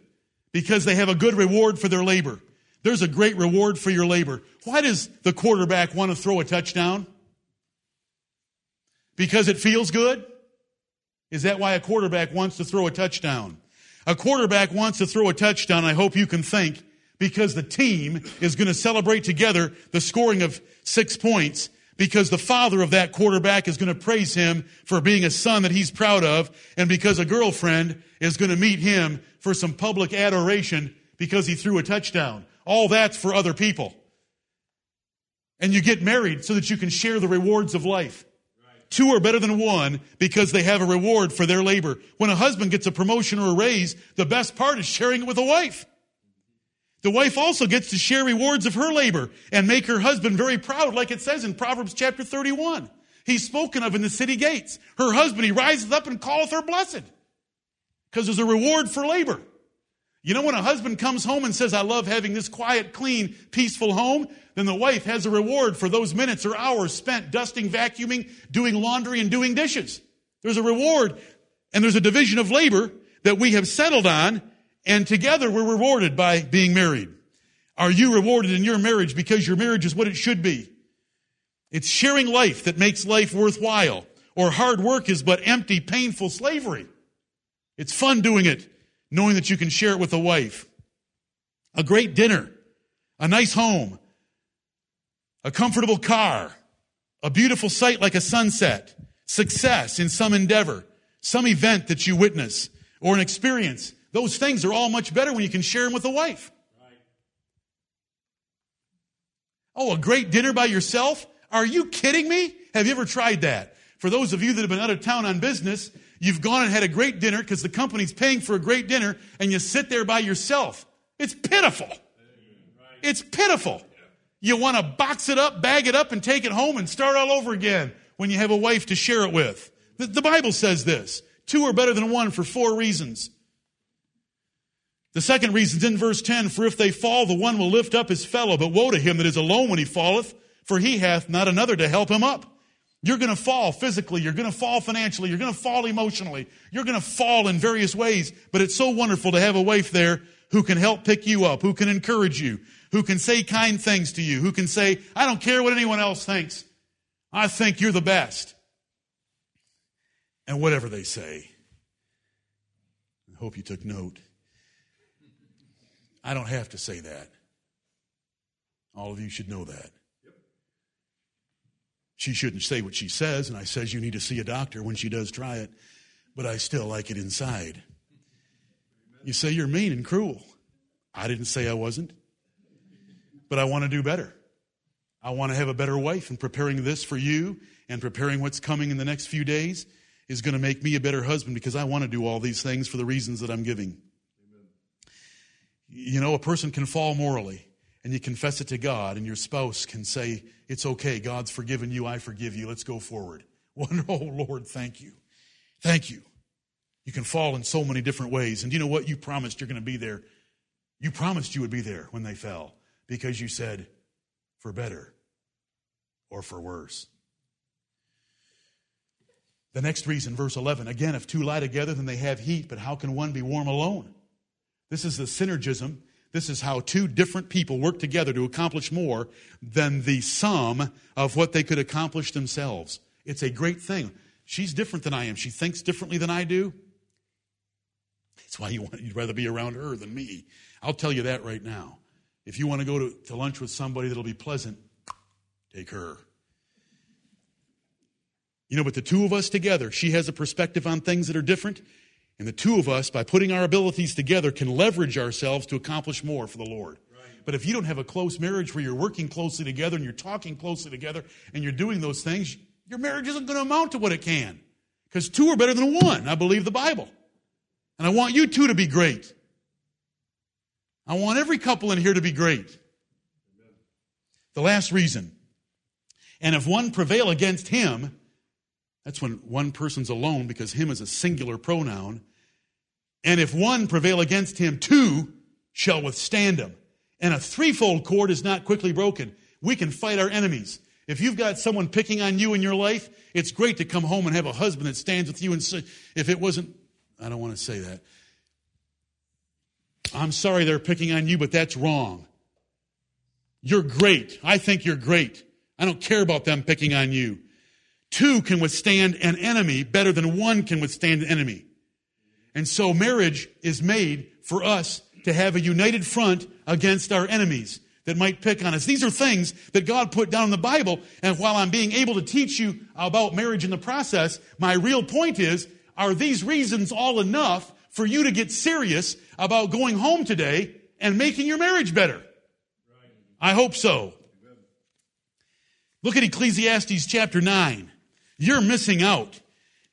Speaker 1: Because they have a good reward for their labor. There's a great reward for your labor. Why does the quarterback want to throw a touchdown? Because it feels good? Is that why a quarterback wants to throw a touchdown? A quarterback wants to throw a touchdown, I hope you can think, because the team is going to celebrate together the scoring of six points because the father of that quarterback is going to praise him for being a son that he's proud of and because a girlfriend is going to meet him for some public adoration because he threw a touchdown. All that's for other people. And you get married so that you can share the rewards of life. Two are better than one because they have a reward for their labor. When a husband gets a promotion or a raise, the best part is sharing it with a wife. The wife also gets to share rewards of her labor and make her husband very proud, like it says in Proverbs chapter 31. He's spoken of in the city gates. Her husband, he rises up and calleth her blessed because there's a reward for labor. You know, when a husband comes home and says, I love having this quiet, clean, peaceful home, then the wife has a reward for those minutes or hours spent dusting, vacuuming, doing laundry, and doing dishes. There's a reward and there's a division of labor that we have settled on, and together we're rewarded by being married. Are you rewarded in your marriage because your marriage is what it should be? It's sharing life that makes life worthwhile, or hard work is but empty, painful slavery. It's fun doing it knowing that you can share it with a wife. A great dinner, a nice home, a comfortable car, a beautiful sight like a sunset, success in some endeavor, some event that you witness, or an experience. Those things are all much better when you can share them with a wife. Oh, a great dinner by yourself? Are you kidding me? Have you ever tried that? For those of you that have been out of town on business, you've gone and had a great dinner because the company's paying for a great dinner and you sit there by yourself. It's pitiful. It's pitiful. You want to box it up, bag it up, and take it home and start all over again when you have a wife to share it with. The, the Bible says this. Two are better than one for four reasons. The second reason is in verse 10, for if they fall, the one will lift up his fellow, but woe to him that is alone when he falleth, for he hath not another to help him up. You're going to fall physically. You're going to fall financially. You're going to fall emotionally. You're going to fall in various ways. But it's so wonderful to have a wife there who can help pick you up, who can encourage you, who can say kind things to you, who can say, I don't care what anyone else thinks. I think you're the best. And whatever they say. I hope you took note. I don't have to say that. All of you should know that. She shouldn't say what she says, and I says you need to see a doctor when she does try it, but I still like it inside. You say you're mean and cruel. I didn't say I wasn't, but I want to do better. I want to have a better wife, and preparing this for you and preparing what's coming in the next few days is going to make me a better husband because I want to do all these things for the reasons that I'm giving. You know, a person can fall morally and you confess it to God, and your spouse can say, It's okay, God's forgiven you, I forgive you, let's go forward. Wonder, oh Lord, thank you. Thank you. You can fall in so many different ways. And you know what? You promised you're going to be there. You promised you would be there when they fell because you said, for better or for worse. The next reason, verse 11 again, if two lie together, then they have heat, but how can one be warm alone? This is the synergism this is how two different people work together to accomplish more than the sum of what they could accomplish themselves. It's a great thing. She's different than I am. She thinks differently than I do. That's why you want, you'd rather be around her than me. I'll tell you that right now. If you want to go to, to lunch with somebody that'll be pleasant, take her. You know, but the two of us together, she has a perspective on things that are different. And the two of us, by putting our abilities together, can leverage ourselves to accomplish more for the Lord. But if you don't have a close marriage where you're working closely together and you're talking closely together and you're doing those things, your marriage isn't going to amount to what it can. Because two are better than one. I believe the Bible. And I want you two to be great. I want every couple in here to be great. The last reason. And if one prevail against him, that's when one person's alone because him is a singular pronoun. And if one prevail against him, two shall withstand him. And a threefold cord is not quickly broken. We can fight our enemies. If you've got someone picking on you in your life, it's great to come home and have a husband that stands with you and say, if it wasn't, I don't want to say that. I'm sorry they're picking on you, but that's wrong. You're great. I think you're great. I don't care about them picking on you. Two can withstand an enemy better than one can withstand an enemy. And so marriage is made for us to have a united front against our enemies that might pick on us. These are things that God put down in the Bible. And while I'm being able to teach you about marriage in the process, my real point is, are these reasons all enough for you to get serious about going home today and making your marriage better? I hope so. Look at Ecclesiastes chapter 9 you're missing out.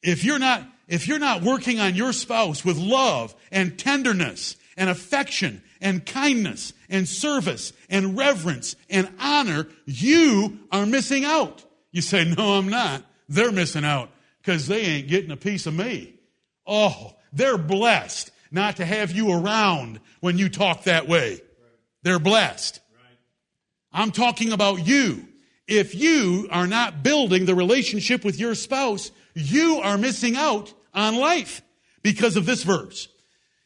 Speaker 1: If you're not, if you're not working on your spouse with love and tenderness and affection and kindness and service and reverence and honor, you are missing out. You say, no, I'm not. They're missing out because they ain't getting a piece of me. Oh, they're blessed not to have you around when you talk that way. They're blessed. I'm talking about you. If you are not building the relationship with your spouse, you are missing out on life because of this verse.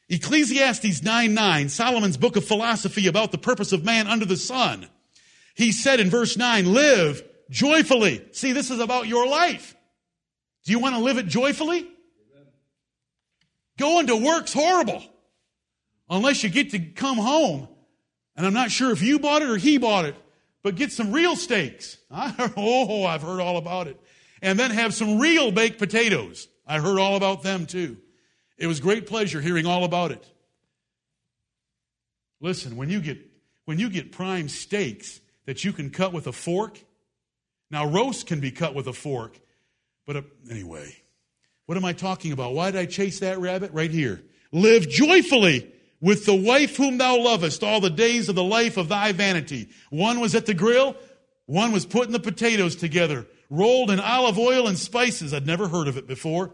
Speaker 1: Ecclesiastes 9 9, Solomon's book of philosophy about the purpose of man under the sun. He said in verse 9, live joyfully. See, this is about your life. Do you want to live it joyfully? Going to work's horrible. Unless you get to come home. And I'm not sure if you bought it or he bought it but get some real steaks. I, oh, I've heard all about it. And then have some real baked potatoes. I heard all about them too. It was great pleasure hearing all about it. Listen, when you get when you get prime steaks that you can cut with a fork, now roast can be cut with a fork, but uh, anyway, what am I talking about? Why did I chase that rabbit? Right here. Live joyfully with the wife whom thou lovest all the days of the life of thy vanity. One was at the grill, one was putting the potatoes together, rolled in olive oil and spices. I'd never heard of it before.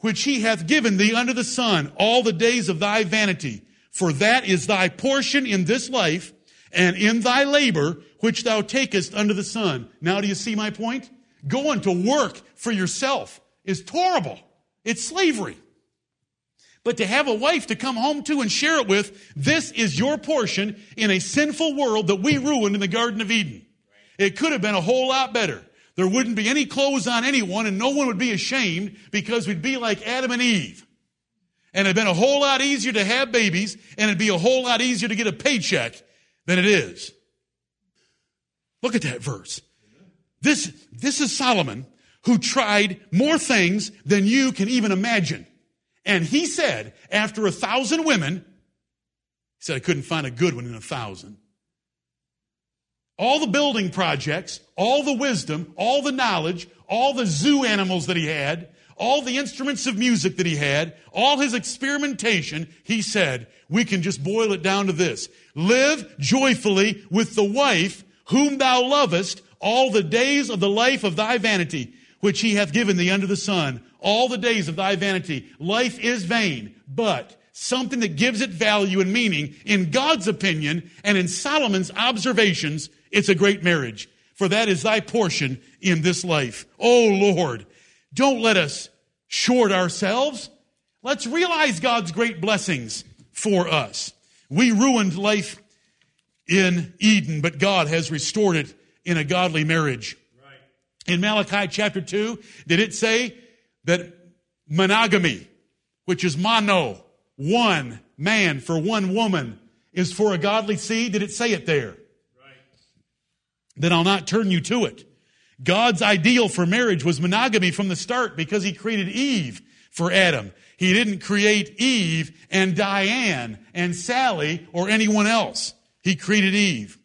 Speaker 1: Which he hath given thee under the sun all the days of thy vanity. For that is thy portion in this life and in thy labor which thou takest under the sun. Now do you see my point? Going to work for yourself is horrible. It's slavery. But to have a wife to come home to and share it with, this is your portion in a sinful world that we ruined in the Garden of Eden. It could have been a whole lot better. There wouldn't be any clothes on anyone and no one would be ashamed because we'd be like Adam and Eve. And it'd been a whole lot easier to have babies and it'd be a whole lot easier to get a paycheck than it is. Look at that verse. This, this is Solomon who tried more things than you can even imagine. And he said, after a thousand women, he said, I couldn't find a good one in a thousand. All the building projects, all the wisdom, all the knowledge, all the zoo animals that he had, all the instruments of music that he had, all his experimentation, he said, we can just boil it down to this. Live joyfully with the wife whom thou lovest all the days of the life of thy vanity, which he hath given thee under the sun, all the days of thy vanity. Life is vain, but something that gives it value and meaning in God's opinion and in Solomon's observations, it's a great marriage. For that is thy portion in this life. Oh Lord, don't let us short ourselves. Let's realize God's great blessings for us. We ruined life in Eden, but God has restored it in a godly marriage. In Malachi chapter 2, did it say that monogamy, which is mono, one man for one woman, is for a godly seed? Did it say it there? Right. Then I'll not turn you to it. God's ideal for marriage was monogamy from the start because he created Eve for Adam. He didn't create Eve and Diane and Sally or anyone else. He created Eve.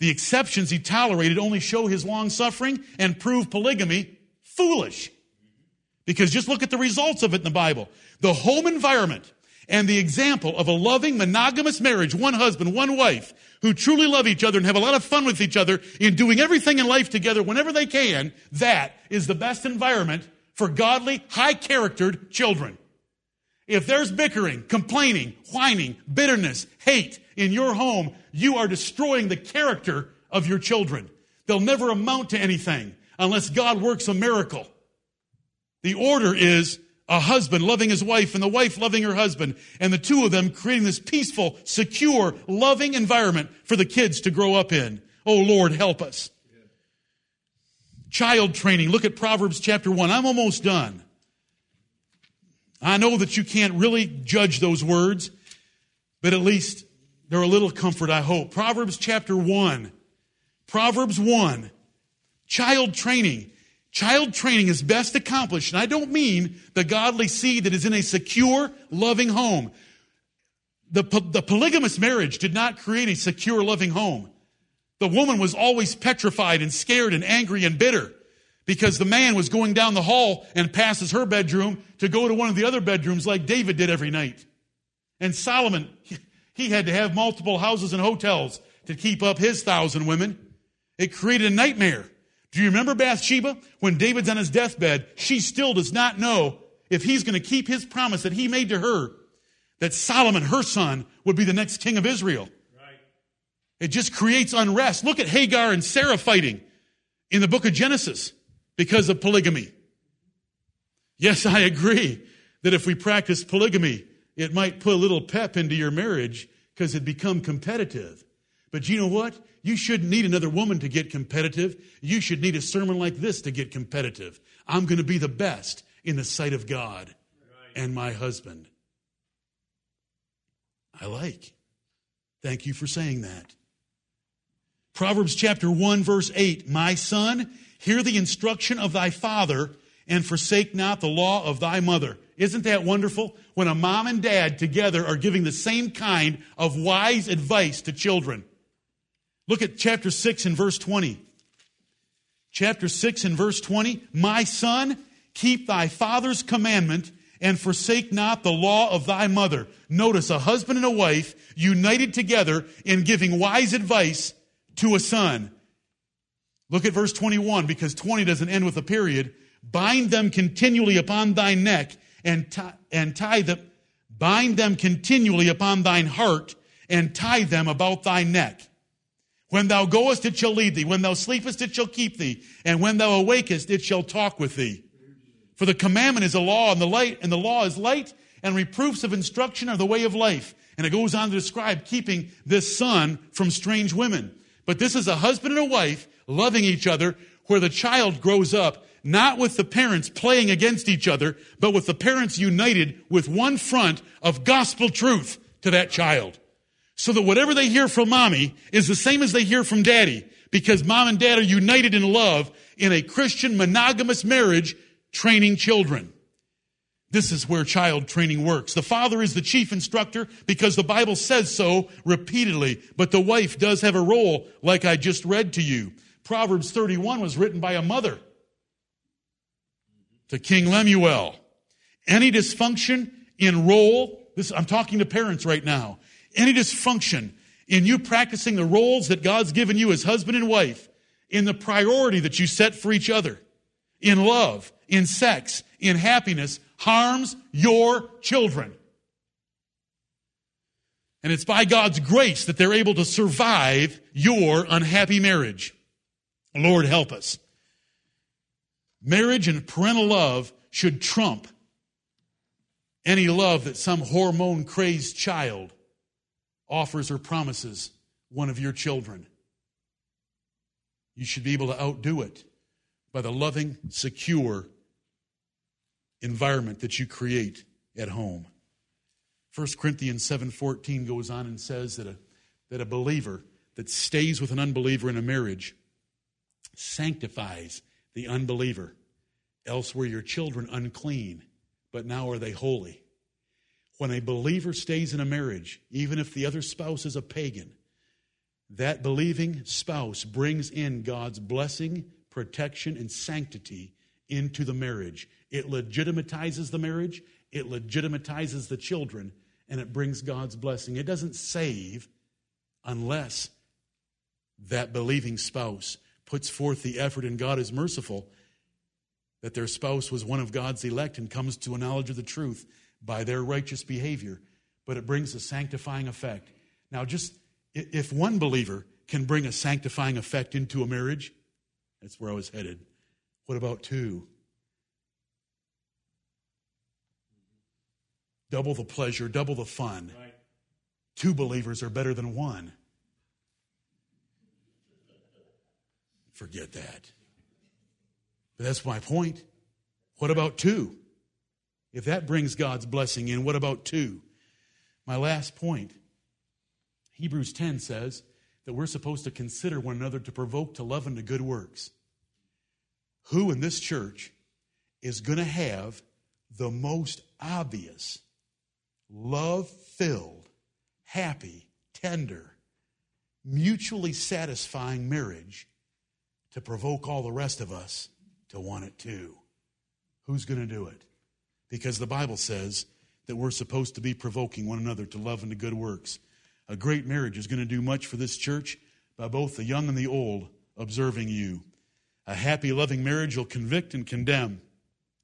Speaker 1: The exceptions he tolerated only show his long suffering and prove polygamy foolish. Because just look at the results of it in the Bible. The home environment and the example of a loving monogamous marriage, one husband, one wife, who truly love each other and have a lot of fun with each other in doing everything in life together whenever they can, that is the best environment for godly, high charactered children. If there's bickering, complaining, whining, bitterness, hate in your home, you are destroying the character of your children. They'll never amount to anything unless God works a miracle. The order is a husband loving his wife and the wife loving her husband and the two of them creating this peaceful, secure, loving environment for the kids to grow up in. Oh Lord, help us. Child training. Look at Proverbs chapter 1. I'm almost done. I know that you can't really judge those words, but at least they're a little comfort, I hope. Proverbs chapter 1. Proverbs 1. Child training. Child training is best accomplished, and I don't mean the godly seed that is in a secure, loving home. The, the polygamous marriage did not create a secure, loving home. The woman was always petrified and scared and angry and bitter because the man was going down the hall and passes her bedroom to go to one of the other bedrooms like David did every night. And Solomon, he had to have multiple houses and hotels to keep up his thousand women. It created a nightmare. Do you remember Bathsheba? When David's on his deathbed, she still does not know if he's going to keep his promise that he made to her that Solomon, her son, would be the next king of Israel. Right. It just creates unrest. Look at Hagar and Sarah fighting in the book of Genesis because of polygamy. Yes, I agree that if we practice polygamy, it might put a little pep into your marriage because it become competitive. But you know what? You shouldn't need another woman to get competitive. You should need a sermon like this to get competitive. I'm going to be the best in the sight of God and my husband. I like. Thank you for saying that. Proverbs chapter 1 verse 8, My son, hear the instruction of thy father and forsake not the law of thy mother. Isn't that wonderful? When a mom and dad together are giving the same kind of wise advice to children. Look at chapter 6 and verse 20. Chapter 6 and verse 20. My son, keep thy father's commandment and forsake not the law of thy mother. Notice a husband and a wife united together in giving wise advice to a son. Look at verse 21 because 20 doesn't end with a period. Bind them continually upon thy neck and tie, and tie them, bind them continually upon thine heart and tie them about thy neck. When thou goest, it shall lead thee. When thou sleepest, it shall keep thee. And when thou awakest, it shall talk with thee. For the commandment is a law, and the light, and the law is light, and reproofs of instruction are the way of life. And it goes on to describe keeping this son from strange women. But this is a husband and a wife loving each other, where the child grows up not with the parents playing against each other, but with the parents united with one front of gospel truth to that child. So that whatever they hear from mommy is the same as they hear from daddy, because mom and dad are united in love in a Christian monogamous marriage training children. This is where child training works. The father is the chief instructor because the Bible says so repeatedly, but the wife does have a role like I just read to you. Proverbs 31 was written by a mother to King Lemuel. Any dysfunction in role, this, I'm talking to parents right now. Any dysfunction in you practicing the roles that God's given you as husband and wife, in the priority that you set for each other, in love, in sex, in happiness, harms your children. And it's by God's grace that they're able to survive your unhappy marriage. Lord help us. Marriage and parental love should trump any love that some hormone crazed child offers or promises one of your children. You should be able to outdo it by the loving, secure environment that you create at home. 1 Corinthians 7:14 goes on and says that a, that a believer that stays with an unbeliever in a marriage sanctifies the unbeliever. Else were your children unclean, but now are they holy. When a believer stays in a marriage, even if the other spouse is a pagan, that believing spouse brings in God's blessing, protection, and sanctity into the marriage. It legitimatizes the marriage, it legitimatizes the children, and it brings God's blessing. It doesn't save unless that believing spouse puts forth the effort, and God is merciful that their spouse was one of God's elect and comes to a knowledge of the truth by their righteous behavior, but it brings a sanctifying effect. Now, just if one believer can bring a sanctifying effect into a marriage, that's where I was headed. What about two? Double the pleasure, double the fun. Right. Two believers are better than one. Forget that. But that's my point. What about two? If that brings God's blessing in, what about two? My last point Hebrews 10 says that we're supposed to consider one another to provoke to love and to good works. Who in this church is going to have the most obvious, love filled, happy, tender, mutually satisfying marriage to provoke all the rest of us to want it too. Who's going to do it? Because the Bible says that we're supposed to be provoking one another to love and to good works. A great marriage is going to do much for this church by both the young and the old observing you. A happy, loving marriage will convict and condemn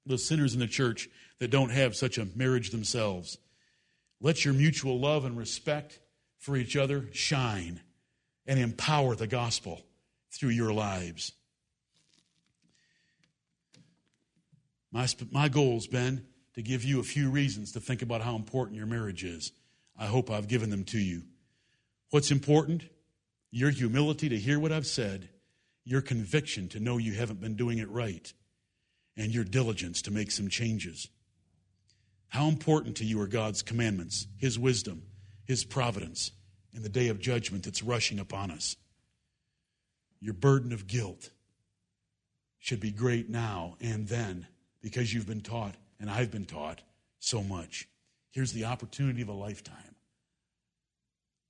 Speaker 1: the sinners in the church that don't have such a marriage themselves. Let your mutual love and respect for each other shine and empower the gospel through your lives. My, my goal has been to give you a few reasons to think about how important your marriage is. I hope I've given them to you. What's important? Your humility to hear what I've said, your conviction to know you haven't been doing it right, and your diligence to make some changes. How important to you are God's commandments, His wisdom, His providence in the day of judgment that's rushing upon us? Your burden of guilt should be great now and then because you've been taught, and I've been taught, so much. Here's the opportunity of a lifetime.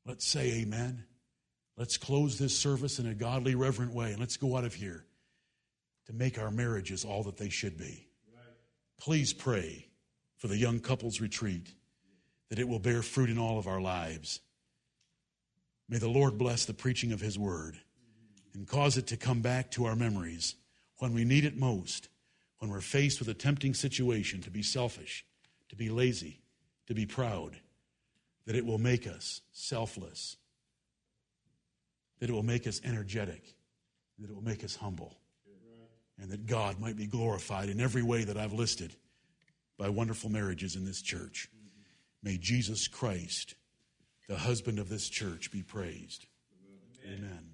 Speaker 1: Let's say amen. Let's close this service in a godly, reverent way, and let's go out of here to make our marriages all that they should be. Please pray for the young couples retreat that it will bear fruit in all of our lives. May the Lord bless the preaching of His word and cause it to come back to our memories when we need it most, when we're faced with a tempting situation to be selfish, to be lazy, to be proud, that it will make us selfless, that it will make us energetic, that it will make us humble, and that God might be glorified in every way that I've listed by wonderful marriages in this church. May Jesus Christ, the husband of this church, be praised. Amen. Amen.